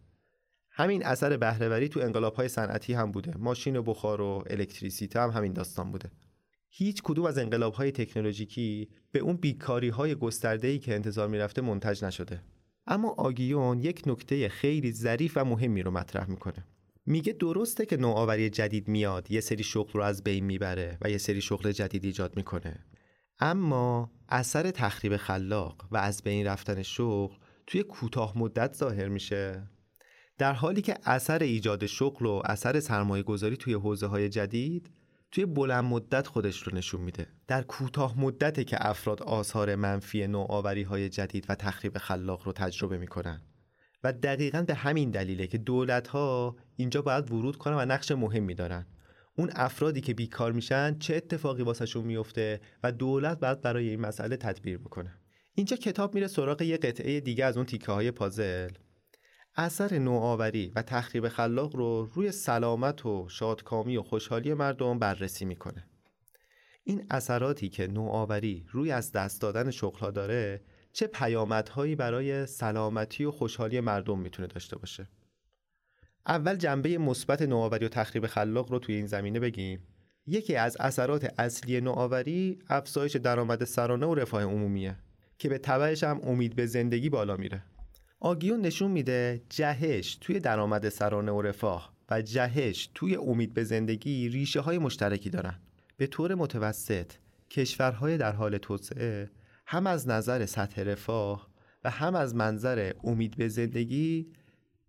همین اثر بهرهوری تو انقلاب های صنعتی هم بوده. ماشین و بخار و الکتریسیته هم همین داستان بوده. هیچ کدوم از انقلاب های تکنولوژیکی به اون بیکاری های گسترده که انتظار می‌رفته منتج نشده. اما آگیون یک نکته خیلی ظریف و مهمی رو مطرح می‌کنه. میگه درسته که نوآوری جدید میاد یه سری شغل رو از بین می‌بره و یه سری شغل جدید ایجاد می‌کنه. اما اثر تخریب خلاق و از بین رفتن شغل توی کوتاه مدت ظاهر میشه. در حالی که اثر ایجاد شغل و اثر سرمایه گذاری توی حوزه های جدید توی بلند مدت خودش رو نشون میده. در کوتاه مدته که افراد آثار منفی نوآوری های جدید و تخریب خلاق رو تجربه می‌کنن. و دقیقا به همین دلیله که دولت ها اینجا باید ورود کنن و نقش مهمی دارن. اون افرادی که بیکار میشن چه اتفاقی واسهشون میفته و دولت باید برای این مسئله تدبیر بکنه. اینجا کتاب میره سراغ یه قطعه دیگه از اون تیکه های پازل اثر نوآوری و تخریب خلاق رو روی سلامت و شادکامی و خوشحالی مردم بررسی می‌کنه. این اثراتی که نوآوری روی از دست دادن شغلها داره چه پیامدهایی برای سلامتی و خوشحالی مردم می‌تونه داشته باشه؟ اول جنبه مثبت نوآوری و تخریب خلاق رو توی این زمینه بگیم. یکی از اثرات اصلی نوآوری افزایش درآمد سرانه و رفاه عمومیه. که به تبعش هم امید به زندگی بالا میره. آگیون نشون میده جهش توی درآمد سرانه و رفاه و جهش توی امید به زندگی ریشه های مشترکی دارن. به طور متوسط کشورهای در حال توسعه هم از نظر سطح رفاه و هم از منظر امید به زندگی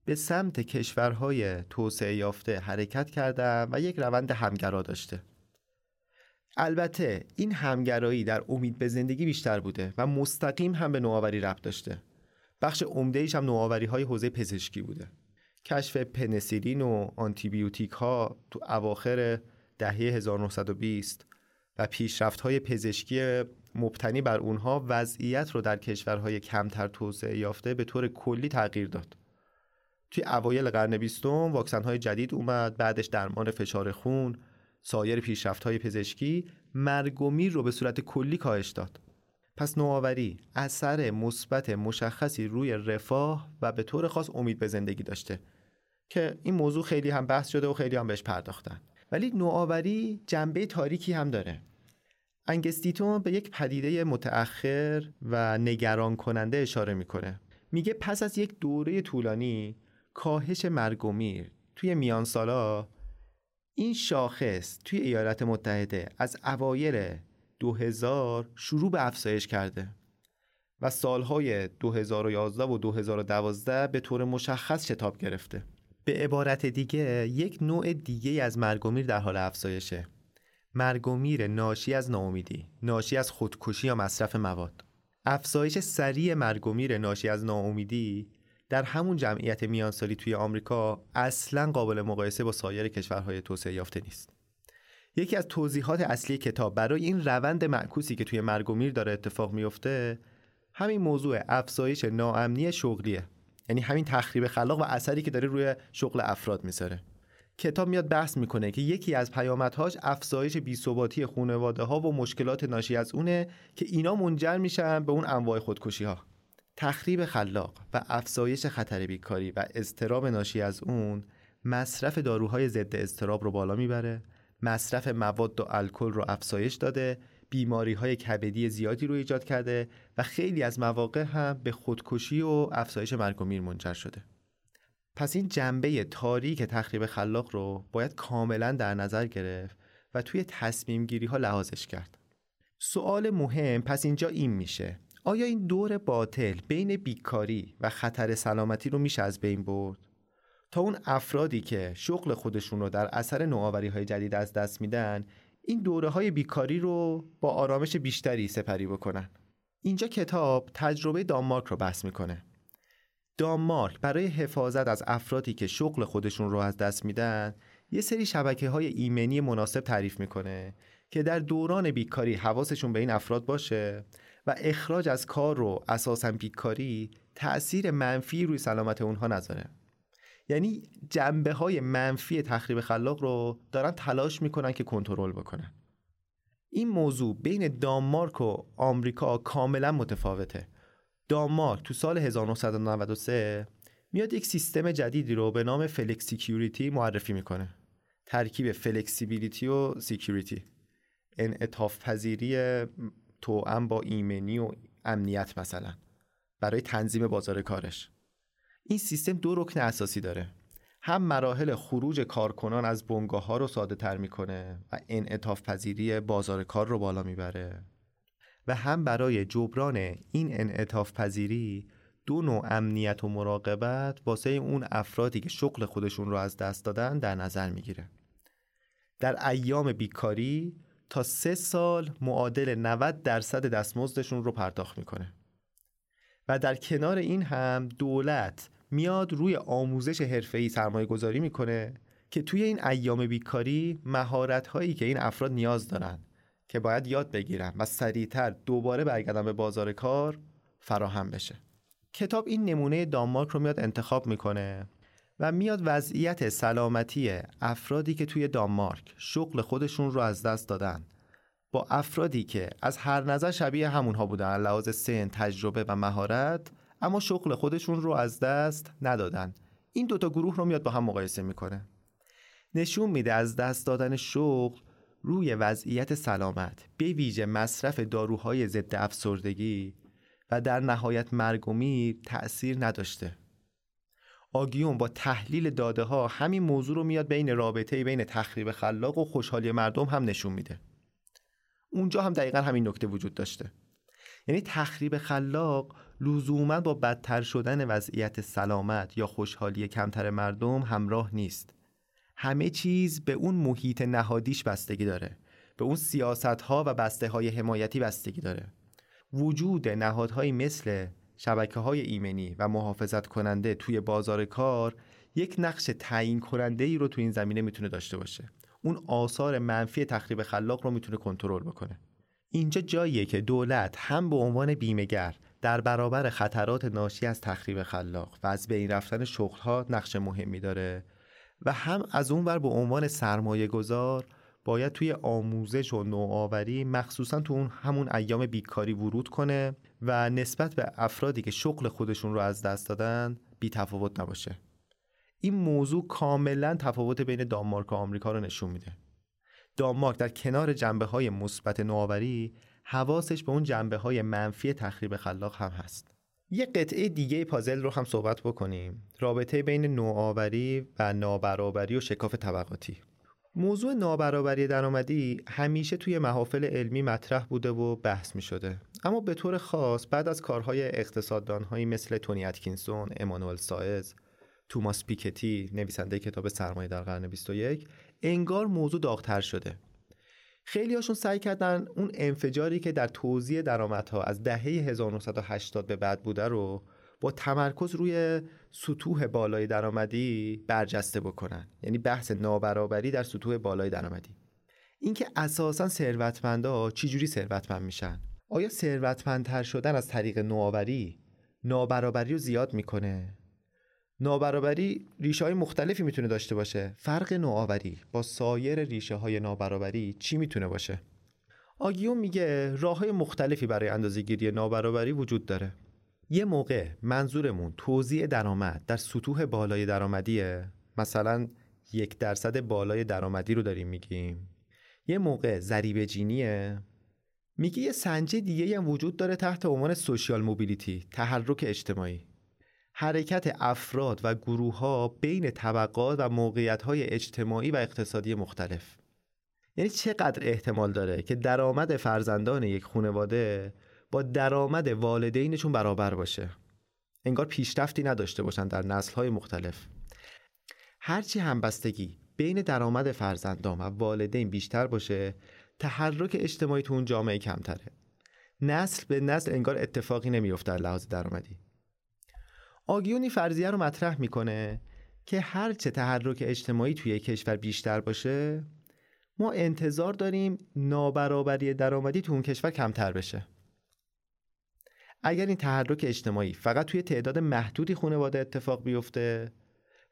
به سمت کشورهای توسعه یافته حرکت کرده و یک روند همگرا داشته. البته این همگرایی در امید به زندگی بیشتر بوده و مستقیم هم به نوآوری ربط داشته. بخش عمده هم نوآوری های حوزه پزشکی بوده. کشف پنسیلین و آنتیبیوتیک ها تو اواخر دهه 1920 و پیشرفت های پزشکی مبتنی بر اونها وضعیت رو در کشورهای کمتر توسعه یافته به طور کلی تغییر داد. توی اوایل قرن بیستم واکسن های جدید اومد بعدش درمان فشار خون سایر پیشرفت های پزشکی مرگ و میر رو به صورت کلی کاهش داد. پس نوآوری اثر مثبت مشخصی روی رفاه و به طور خاص امید به زندگی داشته که این موضوع خیلی هم بحث شده و خیلی هم بهش پرداختن. ولی نوآوری جنبه تاریکی هم داره. انگستیتون به یک پدیده متأخر و نگران کننده اشاره می‌کنه. میگه پس از یک دوره طولانی کاهش مرگ و میر توی میان سالا این شاخص توی ایالات متحده از اوایل 2000 شروع به افزایش کرده و سالهای 2011 و 2012 به طور مشخص شتاب گرفته. به عبارت دیگه یک نوع دیگه از مرگومیر در حال افزایشه. مرگومیر ناشی از ناامیدی ناشی از خودکشی یا مصرف مواد. افزایش سریع مرگومیر ناشی از ناامیدی در همون جمعیت میانسالی توی آمریکا اصلا قابل مقایسه با سایر کشورهای توسعه یافته نیست. یکی از توضیحات اصلی کتاب برای این روند معکوسی که توی مرگومیر داره اتفاق میفته همین موضوع افزایش ناامنی شغلیه. یعنی همین تخریب خلاق و اثری که داره روی شغل افراد می‌ذاره. کتاب میاد بحث می‌کنه که یکی از پیامدهاش افزایش بیثباتی خانواده ها و مشکلات ناشی از اونه که اینا منجر میشن به اون انواع خودکشی ها تخریب خلاق و افزایش خطر بیکاری و استراب ناشی از اون مصرف داروهای ضد استراب رو بالا می‌بره مصرف مواد و الکل رو افزایش داده بیماری های کبدی زیادی رو ایجاد کرده و خیلی از مواقع هم به خودکشی و افزایش مرگ و میر منجر شده. پس این جنبه تاریک تخریب خلاق رو باید کاملا در نظر گرفت و توی تصمیم گیری ها لحاظش کرد. سوال مهم پس اینجا این میشه. آیا این دور باطل بین بیکاری و خطر سلامتی رو میشه از بین برد؟ تا اون افرادی که شغل خودشون رو در اثر نوآوری های جدید از دست میدن این دوره های بیکاری رو با آرامش بیشتری سپری بکنن اینجا کتاب تجربه دانمارک رو بحث می‌کنه دانمارک برای حفاظت از افرادی که شغل خودشون رو از دست میدن یه سری شبکه های ایمنی مناسب تعریف می‌کنه که در دوران بیکاری حواسشون به این افراد باشه و اخراج از کار رو اساسا بیکاری تأثیر منفی روی سلامت اونها نذاره. یعنی جنبه های منفی تخریب خلاق رو دارن تلاش می‌کنن که کنترل بکنن. این موضوع بین دانمارک و آمریکا کاملا متفاوته. دانمارک تو سال 1993 میاد یک سیستم جدیدی رو به نام flexicurity معرفی می‌کنه. ترکیب flexibility و security. انعطاف پذیری توأم با ایمنی و امنیت مثلا برای تنظیم بازار کارش. این سیستم دو رکن اساسی داره. هم مراحل خروج کارکنان از بنگاه ها رو ساده تر می‌کنه و انعطاف پذیری بازار کار رو بالا می‌بره. و هم برای جبران این انعطاف پذیری دو نوع امنیت و مراقبت واسه اون افرادی که شغل خودشون رو از دست دادن در نظر می‌گیره. در ایام بیکاری تا سه سال معادل 90 درصد دستمزدشون رو پرداخت می‌کنه. و در کنار این هم دولت میاد روی آموزش حرفه‌ای سرمایه گذاری می‌کنه که توی این ایام بیکاری مهارت هایی که این افراد نیاز دارن که باید یاد بگیرن و سریعتر دوباره برگردن به بازار کار فراهم بشه. کتاب این نمونه دانمارک رو میاد انتخاب می‌کنه و میاد وضعیت سلامتی افرادی که توی دانمارک شغل خودشون رو از دست دادن. با افرادی که از هر نظر شبیه همونها بودن لحاظ سن، تجربه و مهارت اما شغل خودشون رو از دست ندادن. این دوتا گروه رو میاد با هم مقایسه می‌کنه. نشون میده از دست دادن شغل روی وضعیت سلامت به ویژه مصرف داروهای ضد افسردگی و در نهایت مرگ و تأثیر نداشته. آگیون با تحلیل داده ها همین موضوع رو میاد بین رابطه بین تخریب خلاق و خوشحالی مردم هم نشون میده. اونجا هم دقیقا همین نکته وجود داشته. یعنی تخریب خلاق لزوما با بدتر شدن وضعیت سلامت یا خوشحالی کمتر مردم همراه نیست. همه چیز به اون محیط نهادیش بستگی داره. به اون سیاست ها و بسته های حمایتی بستگی داره. وجود نهادهایی مثل شبکه های ایمنی و محافظت کننده توی بازار کار یک نقش تعیین کننده ای رو تو این زمینه می‌تونه داشته باشه. اون آثار منفی تخریب خلاق رو می‌تونه کنترل بکنه. اینجا جاییه که دولت هم به عنوان بیمهگر در برابر خطرات ناشی از تخریب خلاق و از بین رفتن شغلها نقش مهمی داره و هم از اون ور به عنوان سرمایه گذار باید توی آموزش و نوآوری مخصوصا تو اون همون ایام بیکاری ورود کنه و نسبت به افرادی که شغل خودشون رو از دست دادن بی تفاوت نباشه. این موضوع کاملا تفاوت بین دانمارک و آمریکا رو نشون میده. دانمارک در کنار جنبه های مثبت نوآوری حواسش به اون جنبه های منفی تخریب خلاق هم هست. یه قطعه دیگه پازل رو هم صحبت بکنیم. رابطه بین نوآوری و نابرابری و شکاف طبقاتی. موضوع نابرابری درآمدی همیشه توی محافل علمی مطرح بوده و بحث می شده اما به طور خاص بعد از کارهای اقتصاددانهایی مثل تونی اتکینسون، امانوئل سایز، توماس پیکتی نویسنده کتاب سرمایه در قرن 21 انگار موضوع داغتر شده. خیلی هاشون سعی کردن اون انفجاری که در توزیع درآمدها از دهه 1980 به بعد بوده رو با تمرکز روی سطوح بالای درآمدی برجسته بکنن. یعنی بحث نابرابری در سطوح بالای درآمدی. اینکه اساسا ثروتمندا چجوری ثروتمند میشن؟ آیا ثروتمندتر شدن از طریق نوآوری نابرابری رو زیاد می‌کنه؟ نابرابری ریشه های مختلفی می‌تونه داشته باشه. فرق نوآوری با سایر ریشه های نابرابری چی می‌تونه باشه؟ آگیون میگه راه های مختلفی برای اندازهگیری نابرابری وجود داره. یه موقع منظورمون توزیع درآمد در سطوح بالای درآمدیه؟ مثلا یک درصد بالای درآمدی رو داریم میگیم. یه موقع ضریب جینیه؟ میگه یه سنجه دیگه هم وجود داره تحت عنوان سوشیال موبیلیتی تحرک اجتماعی. حرکت افراد و گروه ها بین طبقات و موقعیت های اجتماعی و اقتصادی مختلف. یعنی چقدر احتمال داره که درآمد فرزندان یک خانواده با درآمد والدینشون برابر باشه. انگار پیشرفتی نداشته باشن در نسل‌های مختلف. هرچی همبستگی بین درآمد فرزندان و والدین بیشتر باشه تحرک اجتماعی تو اون جامعه کمتره. نسل به نسل انگار اتفاقی نمیفته در لحاظ درآمدی. آگیونی فرضیه رو مطرح می‌کنه که هرچه تحرک اجتماعی توی کشور بیشتر باشه ما انتظار داریم نابرابری درآمدی تو اون کشور کمتر بشه. اگر این تحرک اجتماعی فقط توی تعداد محدودی خانواده اتفاق بیفته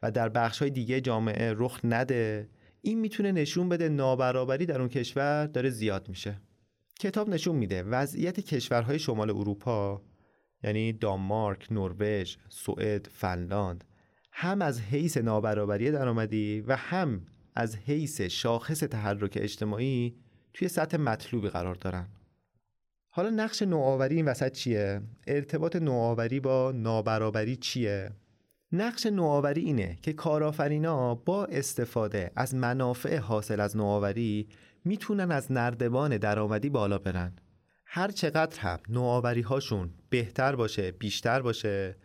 و در بخش های دیگه جامعه رخ نده این می‌تونه نشون بده نابرابری در اون کشور داره زیاد میشه. کتاب نشون میده وضعیت کشورهای شمال اروپا یعنی دانمارک، نروژ، سوئد، فنلاند هم از حیث نابرابری درآمدی و هم از حیث شاخص تحرک اجتماعی توی سطح مطلوبی قرار دارن. حالا نقش نوآوری این وسط چیه؟ ارتباط نوآوری با نابرابری چیه؟ نقش نوآوری اینه که کارآفرینا با استفاده از منافع حاصل از نوآوری می‌تونن از نردبان درآمدی بالا برن. هر چقدر هم نوآوری هاشون بهتر باشه، بیشتر باشه،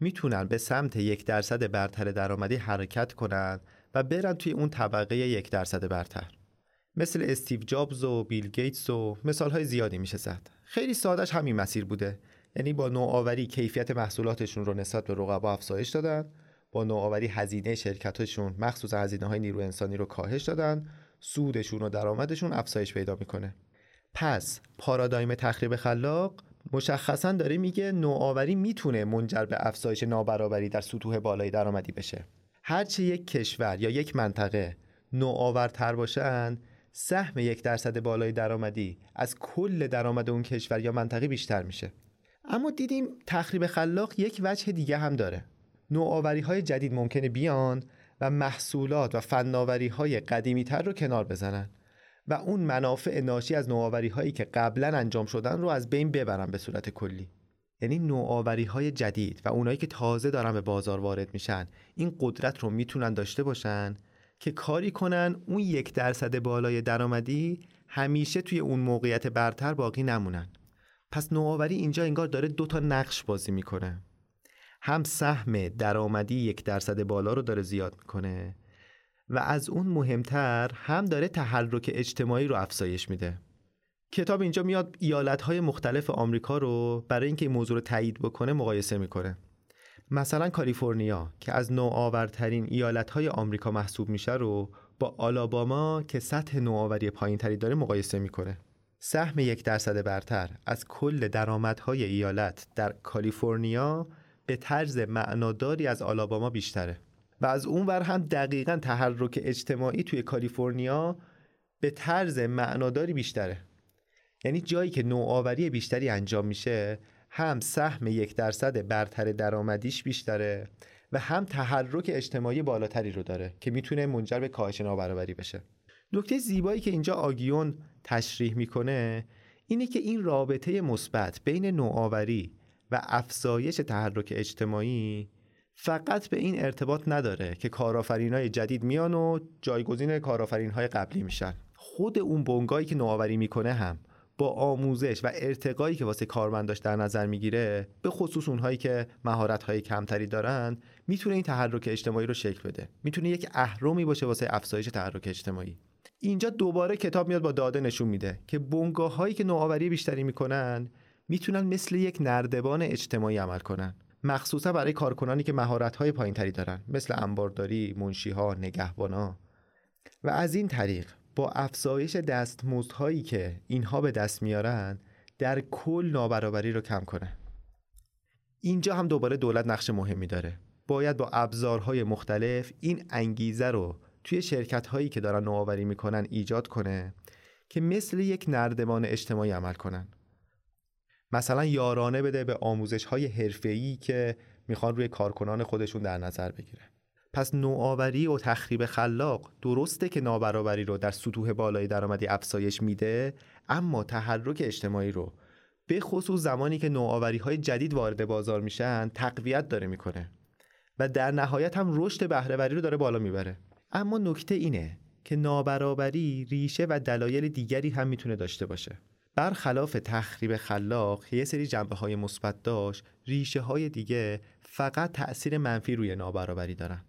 می‌تونن به سمت یک درصد برتر درآمدی حرکت کنن و برن توی اون طبقه یک درصد برتر. مثل استیو جابز و بیل گیتس و مثال های زیادی میشه زد. خیلی سادش همین مسیر بوده. یعنی با نوآوری کیفیت محصولاتشون رو نسبت به رقبا افزایش دادن با نوآوری هزینه شرکتشون مخصوصا هزینه های نیرو انسانی رو کاهش دادن سودشون و درآمدشون افزایش پیدا می‌کنه. پس پارادایم تخریب خلاق مشخصا داره میگه نوآوری می‌تونه منجر به افزایش نابرابری در سطوح بالای درآمدی بشه. هرچه یک کشور یا یک منطقه نوآورتر باشن سهم یک درصد بالای درآمدی از کل درآمد اون کشور یا منطقه بیشتر میشه. اما دیدیم تخریب خلاق یک وجه دیگه هم داره. نوآوری های جدید ممکنه بیان و محصولات و فناوری های قدیمی تر رو کنار بزنن و اون منافع ناشی از نوآوری هایی که قبلا انجام شدن رو از بین ببرن به صورت کلی. یعنی نوآوری های جدید و اونایی که تازه دارن به بازار وارد میشن این قدرت رو می‌تونن داشته باشن که کاری کنن اون یک درصد بالای درآمدی همیشه توی اون موقعیت برتر باقی نمونن. پس نوآوری اینجا انگار داره دو تا نقش بازی می‌کنه. هم سهم درآمدی یک درصد بالا رو داره زیاد می‌کنه و از اون مهمتر هم داره تحرک اجتماعی رو افزایش میده. کتاب اینجا میاد ایالتهای مختلف آمریکا رو برای اینکه این موضوع رو تایید بکنه مقایسه می‌کنه. مثلا کالیفرنیا که از نوآورترین ایالتهای آمریکا محسوب میشه رو با آلاباما که سطح نوآوری پایینتری داره مقایسه می‌کنه. سهم یک درصد برتر از کل درآمدهای ایالت در کالیفرنیا به طرز معناداری از آلاباما بیشتره. و از اون ور هم دقیقا تحرک اجتماعی توی کالیفرنیا به طرز معناداری بیشتره. یعنی جایی که نوآوری بیشتری انجام میشه هم سهم یک درصد برتر درآمدیش بیشتره و هم تحرک اجتماعی بالاتری رو داره که می‌تونه منجر به کاهش نابرابری بشه. نکته زیبایی که اینجا آگیون تشریح می‌کنه اینه که این رابطه مثبت بین نوآوری و افزایش تحرک اجتماعی فقط به این ارتباط نداره که کارآفرین های جدید میان و جایگزین کارآفرین های قبلی میشن. خود اون بنگایی که نوآوری می‌کنه هم با آموزش و ارتقایی که واسه کارمنداش در نظر می‌گیره به خصوص اونهایی که مهارت های کمتری دارن می‌تونه این تحرک اجتماعی رو شکل بده. می‌تونه یک اهرمی باشه واسه افزایش تحرک اجتماعی. اینجا دوباره کتاب میاد با داده نشون میده که بنگاه هایی که نوآوری بیشتری می‌کنن می‌تونن مثل یک نردبان اجتماعی عمل کنن. مخصوصا برای کارکنانی که مهارت های پایینتری دارن مثل انبارداری، منشیها، نگهبانا. و از این طریق با افزایش دستمزدهایی که اینها به دست میارن در کل نابرابری رو کم کنه. اینجا هم دوباره دولت نقش مهمی داره. باید با ابزارهای مختلف این انگیزه رو توی شرکت هایی که دارن نوآوری می‌کنن ایجاد کنه که مثل یک نردمان اجتماعی عمل کنن. مثلا یارانه بده به آموزش های حرفه‌ای که می‌خوان روی کارکنان خودشون در نظر بگیره. پس نوآوری و تخریب خلاق درسته که نابرابری رو در سطوح بالای درآمدی افزایش میده اما تحرک اجتماعی رو به خصوص زمانی که نوآوری های جدید وارد بازار میشن تقویت داره می‌کنه و در نهایت هم رشد بهرهوری رو داره بالا می‌بره. اما نکته اینه که نابرابری ریشه و دلایل دیگری هم می‌تونه داشته باشه. برخلاف تخریب خلاق یه سری جنبه های مثبت داشت ریشه های دیگه فقط تأثیر منفی روی نابرابری دارن.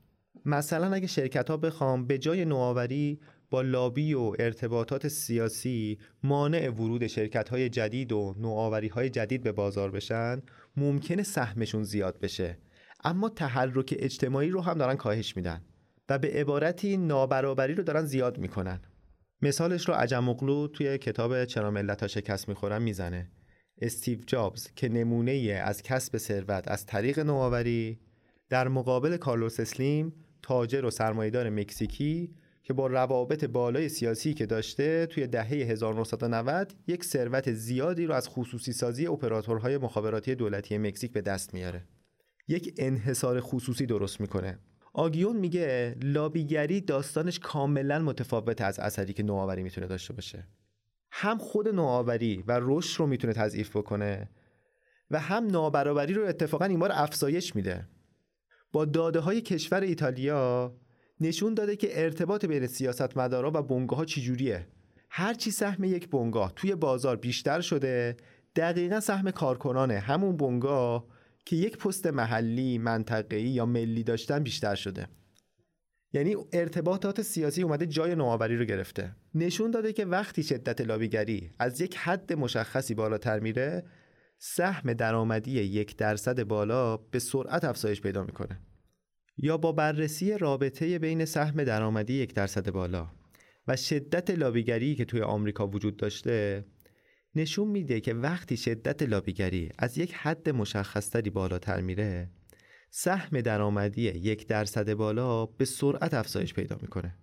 مثلا اگه شرکت ها بخوام به جای نوآوری با لابی و ارتباطات سیاسی مانع ورود شرکت های جدید و نوآوری های جدید به بازار بشن ممکنه سهمشون زیاد بشه. اما تحرک اجتماعی رو هم دارن کاهش میدن و به عبارتی نابرابری رو دارن زیاد می‌کنن. مثالش رو عجم اغلو توی کتاب چرا ملت ها شکست می‌خورن می‌زنه. استیو جابز که نمونه از کسب ثروت از طریق نوآوری در مقابل کارلوس اسلیم تاجر و سرمایهدار مکزیکی که با روابط بالای سیاسی که داشته توی دهه 1990 یک ثروت زیادی رو از خصوصی سازی اپراتورهای مخابراتی دولتی مکزیک به دست میاره. یک انحصار خصوصی درست می‌کنه. آگیون میگه لابیگری داستانش کاملا متفاوت از اثری که نوآوری می‌تونه داشته باشه. هم خود نوآوری و رشد رو می‌تونه تضعیف بکنه و هم نابرابری رو اتفاقا این بار افزایش میده. با داده های کشور ایتالیا نشون داده که ارتباط بین سیاستمدارا و بنگاه ها چجوریه هرچی سهم یک بنگاه توی بازار بیشتر شده دقیقا سهم کارکنان همون بنگاه که یک پست محلی، منطقه‌ای یا ملی داشتن بیشتر شده. یعنی ارتباطات سیاسی اومده جای نوآوری رو گرفته. نشون داده که وقتی شدت لابیگری از یک حد مشخصی بالاتر میره سهم درآمدی یک درصد بالا به سرعت افزایش پیدا می‌کنه. یا با بررسی رابطه بین سهم درآمدی یک درصد بالا و شدت لابیگری که توی آمریکا وجود داشته نشون میده که وقتی شدت لابیگری از یک حد مشخصتری بالاتر میره سهم درآمدی یک درصد بالا به سرعت افزایش پیدا می‌کنه.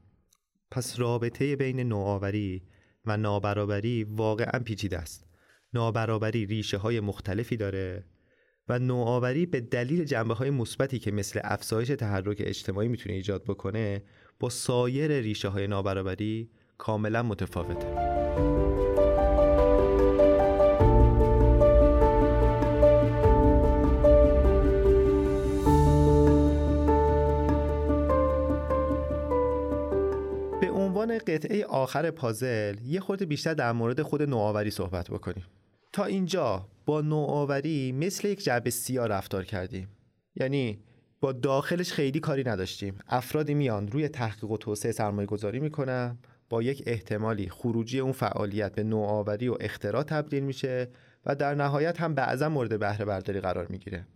پس رابطه بین نوآوری و نابرابری واقعا پیچیده است. نابرابری ریشه های مختلفی داره و نوآوری به دلیل جنبه های مثبتی که مثل افزایش تحرک اجتماعی می‌تونه ایجاد بکنه با سایر ریشه های نابرابری کاملا متفاوته. به عنوان قطعه آخر پازل یه خورده بیشتر در مورد خود نوآوری صحبت بکنیم. تا اینجا با نوآوری مثل یک جعبه سیاه رفتار کردیم. یعنی با داخلش خیلی کاری نداشتیم. افرادی میان روی تحقیق و توسعه سرمایه گذاری می‌کنن. با یک احتمالی خروجی اون فعالیت به نوآوری و اختراع تبدیل میشه و در نهایت هم بعضا مورد بهره برداری قرار می‌گیره.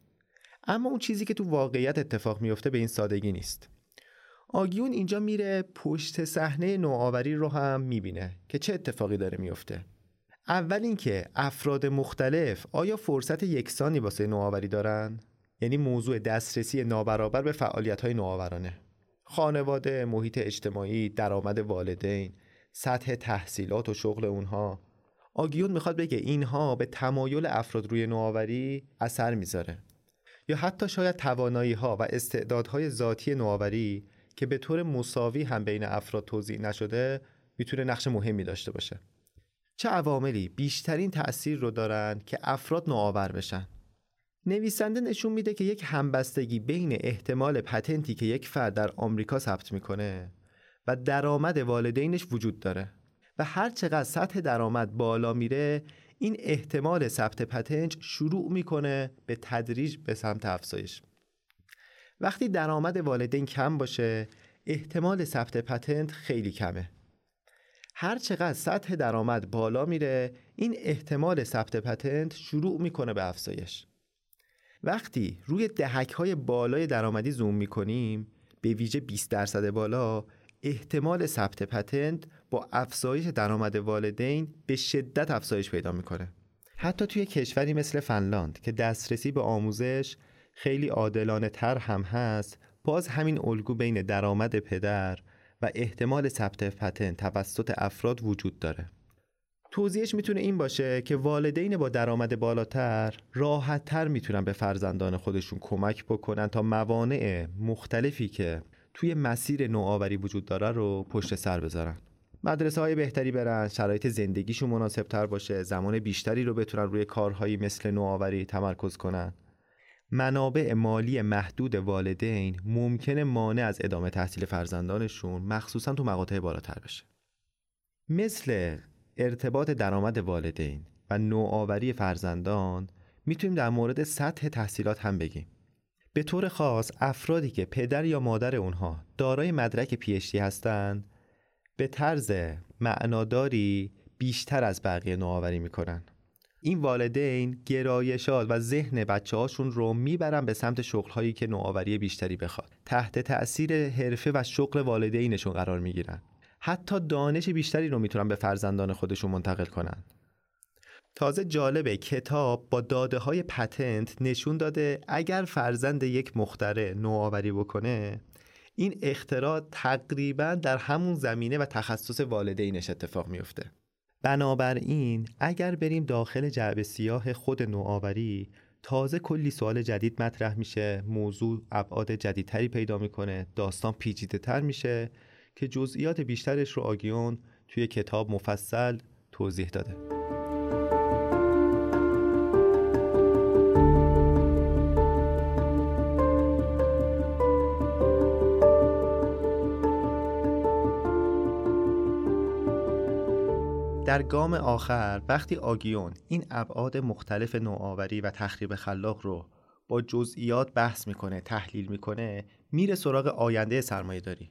اما اون چیزی که تو واقعیت اتفاق میفته به این سادگی نیست. آگیون اینجا میره پشت صحنه نوآوری رو هم می‌بینه که چه اتفاقی داره میفته اول اینکه افراد مختلف آیا فرصت یکسانی واسه نوآوری دارن؟ یعنی موضوع دسترسی نابرابر به فعالیت های نوآورانه. خانواده، محیط اجتماعی، درآمد والدین، سطح تحصیلات و شغل اونها. آگیون می‌خواد بگه اینها به تمایل افراد روی نوآوری اثر می‌ذاره. یا حتی شاید توانایی ها و استعدادهای ذاتی نوآوری که به طور مساوی هم بین افراد توضیح نشده می‌تونه نقش مهمی داشته باشه. چه عواملی بیشترین تأثیر رو دارن که افراد نوآور بشن؟ نویسنده نشون میده که یک همبستگی بین احتمال پتنتی که یک فرد در آمریکا ثبت می‌کنه و درآمد والدینش وجود داره و هر چقدر سطح درآمد بالا میره این احتمال ثبت پتنت شروع می‌کنه به تدریج به سمت افزایش. وقتی درآمد والدین کم باشه احتمال ثبت پتنت خیلی کمه. هر چقدر سطح درآمد بالا میره این احتمال ثبت پتنت شروع می‌کنه به افزایش. وقتی روی دهک های بالای درآمدی زوم می‌کنیم به ویژه 20 درصد بالا احتمال ثبت پتنت با افزایش درآمد والدین به شدت افزایش پیدا می‌کنه. حتی توی کشوری مثل فنلاند که دسترسی به آموزش خیلی عادلانه تر هم هست باز همین الگو بین درآمد پدر و احتمال ثبت پتنت توسط افراد وجود داره. توضیحش می‌تونه این باشه که والدین با درآمد بالاتر راحت تر می‌تونن به فرزندان خودشون کمک بکنن تا موانع مختلفی که توی مسیر نوآوری وجود داره رو پشت سر بذارن. مدرسه های بهتری برن شرایط زندگیشون مناسب تر باشه زمان بیشتری رو بتونن روی کارهایی مثل نوآوری تمرکز کنن. منابع مالی محدود والدین ممکنه مانع از ادامه تحصیل فرزندانشون مخصوصا تو مقاطع بالاتر بشه. مثل ارتباط درآمد والدین و نوآوری فرزندان می‌تونیم در مورد سطح تحصیلات هم بگیم. به طور خاص افرادی که پدر یا مادر اونها دارای مدرک پیشتی هستند به طرز معناداری بیشتر از بقیه نوآوری می‌کنن. این والدین گرایشات و ذهن بچه هاشون رو می‌برن به سمت شغل هایی که نوآوری بیشتری بخواد. تحت تأثیر حرفه و شغل والدینشون قرار می‌گیرن. حتی دانش بیشتری رو می‌تونن به فرزندان خودشون منتقل کنن. تازه جالبه کتاب با داده های پتنت نشون داده اگر فرزند یک مختره نوآوری بکنه این اختراع تقریبا در همون زمینه و تخصص والدینش اتفاق میفته بنابراین اگر بریم داخل جعبه سیاه خود نوآوری تازه کلی سوال جدید مطرح میشه موضوع ابعاد جدیدتری پیدا می‌کنه داستان پیچیده تر میشه که جزئیات بیشترش رو آگیون توی کتاب مفصل توضیح داده. در گام آخر وقتی آگیون این ابعاد مختلف نوآوری و تخریب خلاق رو با جزئیات بحث می‌کنه تحلیل می‌کنه میره سراغ آینده سرمایه داری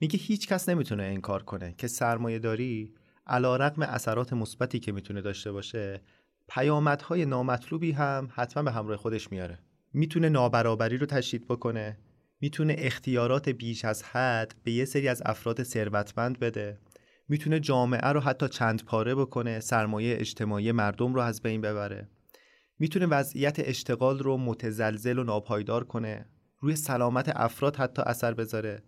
میگه هیچ کس نمی‌تونه انکار کنه که سرمایه داری علا رقم اثرات مثبتی که می‌تونه داشته باشه پیامدهای نامطلوبی هم حتما به همراه خودش میاره. می‌تونه نابرابری رو تشدید بکنه می‌تونه اختیارات بیش از حد به یه سری از افراد ثروتمند بده. می‌تونه جامعه رو حتی چند پاره بکنه سرمایه اجتماعی مردم رو از بین ببره. می‌تونه وضعیت اشتغال رو متزلزل و ناپایدار کنه. روی سلامت افراد حتی اثر بذاره.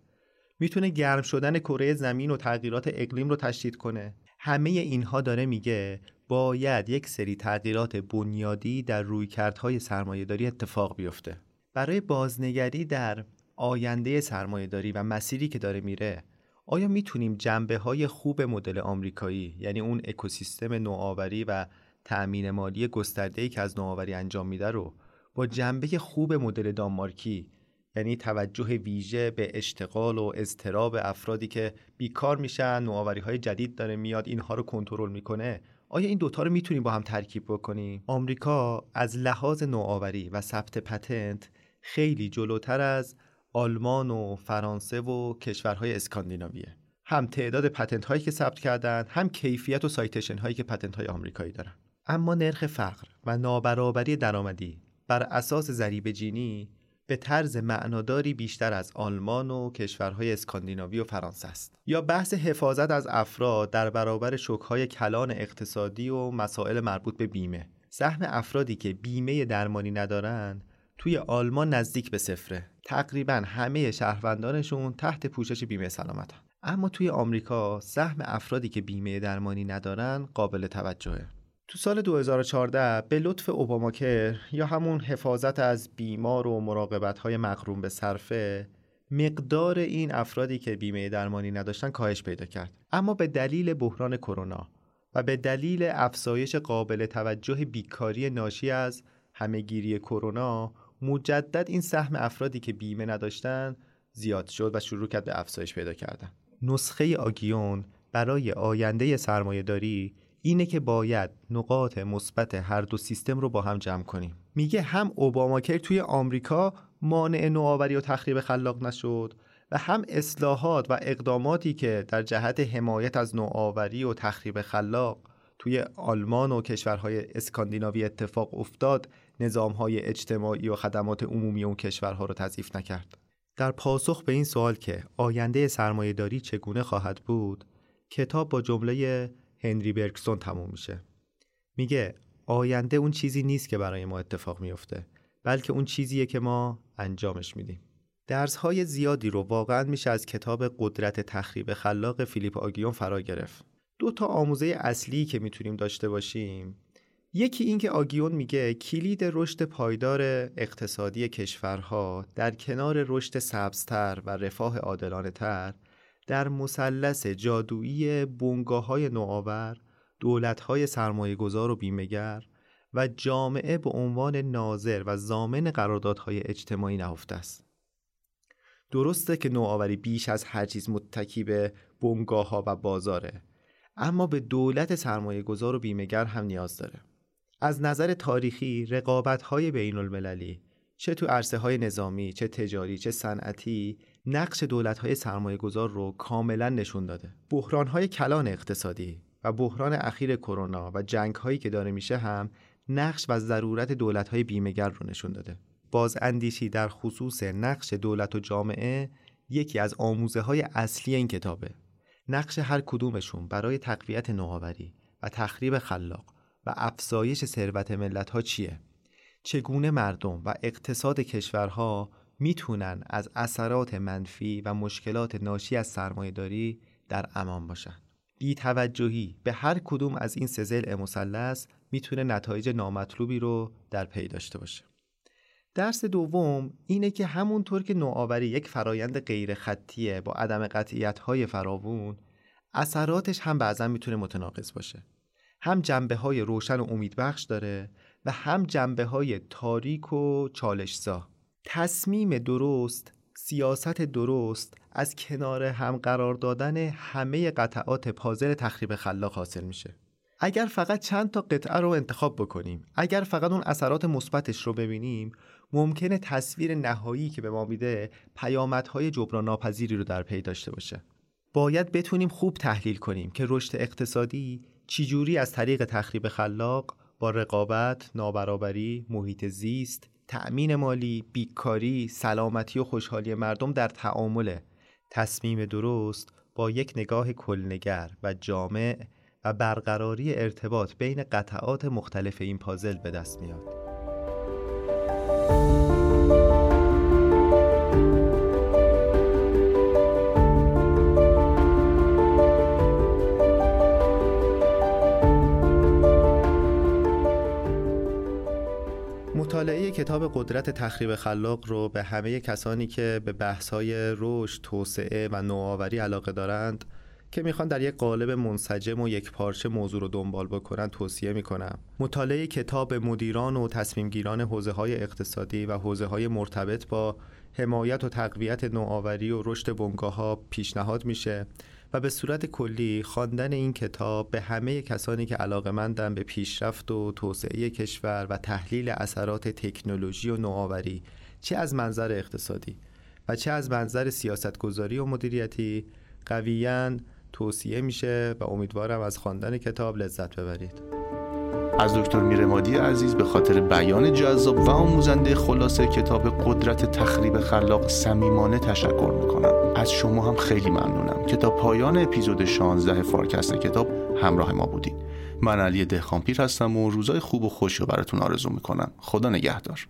می‌تونه گرم شدن کره زمین و تغییرات اقلیم رو تشدید کنه. همه اینها داره میگه باید یک سری تغییرات بنیادی در رویکردهای سرمایهداری اتفاق بیفته. برای بازنگری در آینده سرمایهداری و مسیری که داره میره آیا می‌تونیم جنبه های خوب مدل آمریکایی یعنی اون اکوسیستم نوآوری و تأمین مالی گسترده که از نوآوری انجام میده رو با جنبه خوب مدل دانمارکی یعنی توجه ویژه به اشتغال و اضطراب افرادی که بیکار میشن نوآوری های جدید داره میاد اینها رو کنترل می‌کنه آیا این دوتا رو می‌تونیم با هم ترکیب بکنیم؟ آمریکا از لحاظ نوآوری و ثبت پتنت خیلی جلوتر از آلمان و فرانسه و کشورهای اسکاندیناویه. هم تعداد پتنت هایی که ثبت کردن هم کیفیت و سایتشن هایی که پتنت های آمریکایی دارن. اما نرخ فقر و نابرابری درآمدی بر اساس ضریب جینی به طرز معناداری بیشتر از آلمان و کشورهای اسکاندیناوی و فرانسه است. یا بحث حفاظت از افراد در برابر شوکهای کلان اقتصادی و مسائل مربوط به بیمه. سهم افرادی که بیمه درمانی ندارند توی آلمان نزدیک به صفره. تقریبا همه شهروندانشون تحت پوشش بیمه سلامت اما توی آمریکا سهم افرادی که بیمه درمانی ندارن قابل توجهه. تو سال 2014 به لطف اوباماکر یا همون حفاظت از بیمار و مراقبت های مقرون به صرفه مقدار این افرادی که بیمه درمانی نداشتن کاهش پیدا کرد. اما به دلیل بحران کرونا و به دلیل افزایش قابل توجه بیکاری ناشی از همهگیری کرونا مجدد این سهم افرادی که بیمه نداشتن زیاد شد و شروع کرد به افزایش پیدا کردن. نسخه آگیون برای آینده سرمایه داری اینه که باید نقاط مثبت هر دو سیستم رو با هم جمع کنیم. میگه هم اوباماکر توی آمریکا مانع نوآوری و تخریب خلاق نشد و هم اصلاحات و اقداماتی که در جهت حمایت از نوآوری و تخریب خلاق توی آلمان و کشورهای اسکاندیناوی اتفاق افتاد نظامهای اجتماعی و خدمات عمومی اون کشورها رو تضعیف نکرد. در پاسخ به این سوال که آینده سرمایهداری چگونه خواهد بود کتاب با جمله هنری برکسون تموم میشه. میگه آینده اون چیزی نیست که برای ما اتفاق میفته بلکه اون چیزیه که ما انجامش میدیم. درس های زیادی رو واقعا میشه از کتاب قدرت تخریب خلاق فیلیپ آگیون فرا گرفت. دو تا آموزه اصلی که می‌تونیم داشته باشیم یکی اینکه آگیون میگه کلید رشد پایدار اقتصادی کشورها در کنار رشد سبزتر و رفاه عادلانه تر در مثلث جادویی بنگاه نوآور، دولت های سرمایه گذار و بیمگر و جامعه به عنوان ناظر و زامن قراردادهای اجتماعی نهفته است. درسته که نوآوری بیش از هر چیز متکی به بنگاه ها و بازاره اما به دولت سرمایه گذار و بیمگر هم نیاز داره. از نظر تاریخی رقابت های بین المللی چه تو عرصه های نظامی، چه تجاری، چه صنعتی نقش دولت های سرمایه گذار رو کاملا نشون داده. بحران های کلان اقتصادی و بحران اخیر کرونا و جنگ هایی که داره میشه هم نقش و ضرورت دولت های بیمهگر رو نشون داده. باز اندیشی در خصوص نقش دولت و جامعه یکی از آموزه های اصلی این کتابه. نقش هر کدومشون برای تقویت نوآوری و تخریب خلاق و افزایش ثروت ملت ها چیه؟ چگونه مردم و اقتصاد کشورها می‌تونن از اثرات منفی و مشکلات ناشی از سرمایهداری در امان باشن؟ بی توجهی به هر کدوم از این سه مثلث می‌تونه نتایج نامطلوبی رو در پی داشته باشه. درس دوم اینه که همونطور که نوآوری یک فرایند غیر خطیه با عدم قطعیت های فراوون اثراتش هم بعضا می‌تونه متناقض باشه. هم جنبه های روشن و امیدبخش داره و هم جنبه های تاریک و چالشزا. تصمیم درست سیاست درست از کنار هم قرار دادن همه قطعات پازل تخریب خلاق حاصل میشه. اگر فقط چند تا قطعه رو انتخاب بکنیم اگر فقط اون اثرات مثبتش رو ببینیم ممکنه تصویر نهایی که به ما میده پیامدهای جبران ناپذیری رو در پی داشته باشه. باید بتونیم خوب تحلیل کنیم که رشد اقتصادی چجوری از طریق تخریب خلاق با رقابت، نابرابری، محیط زیست، تأمین مالی، بیکاری، سلامتی و خوشحالی مردم در تعامل تصمیم درست با یک نگاه کلنگر و جامع و برقراری ارتباط بین قطعات مختلف این پازل به دست میاد. مطالعه کتاب قدرت تخریب خلاق رو به همه کسانی که به بحث‌های رشد، توسعه و نوآوری علاقه دارند که می‌خوان در یک قالب منسجم و یک پارچه موضوع رو دنبال بکنن توصیه می‌کنم. مطالعه کتاب مدیران و تصمیمگیران حوزه های اقتصادی و حوزه های مرتبط با حمایت و تقویت نوآوری و رشد بنگاه ها پیشنهاد میشه. و به صورت کلی خواندن این کتاب به همه کسانی که علاقمندن به پیشرفت و توسعه کشور و تحلیل اثرات تکنولوژی و نوآوری چه از منظر اقتصادی و چه از منظر سیاستگذاری و مدیریتی قویاً توصیه میشه و امیدوارم از خواندن کتاب لذت ببرید. از دکتر میرمادی عزیز به خاطر بیان جذاب و آموزنده خلاصه کتاب قدرت تخریب خلاق صمیمانه تشکر می‌کنم. از شما هم خیلی ممنونم که تا پایان اپیزود 16 فارکست کتاب همراه ما بودین من علی دهخانپیر هستم و روزای خوب و خوشی رو براتون آرزو می‌کنم. خدا نگهدار.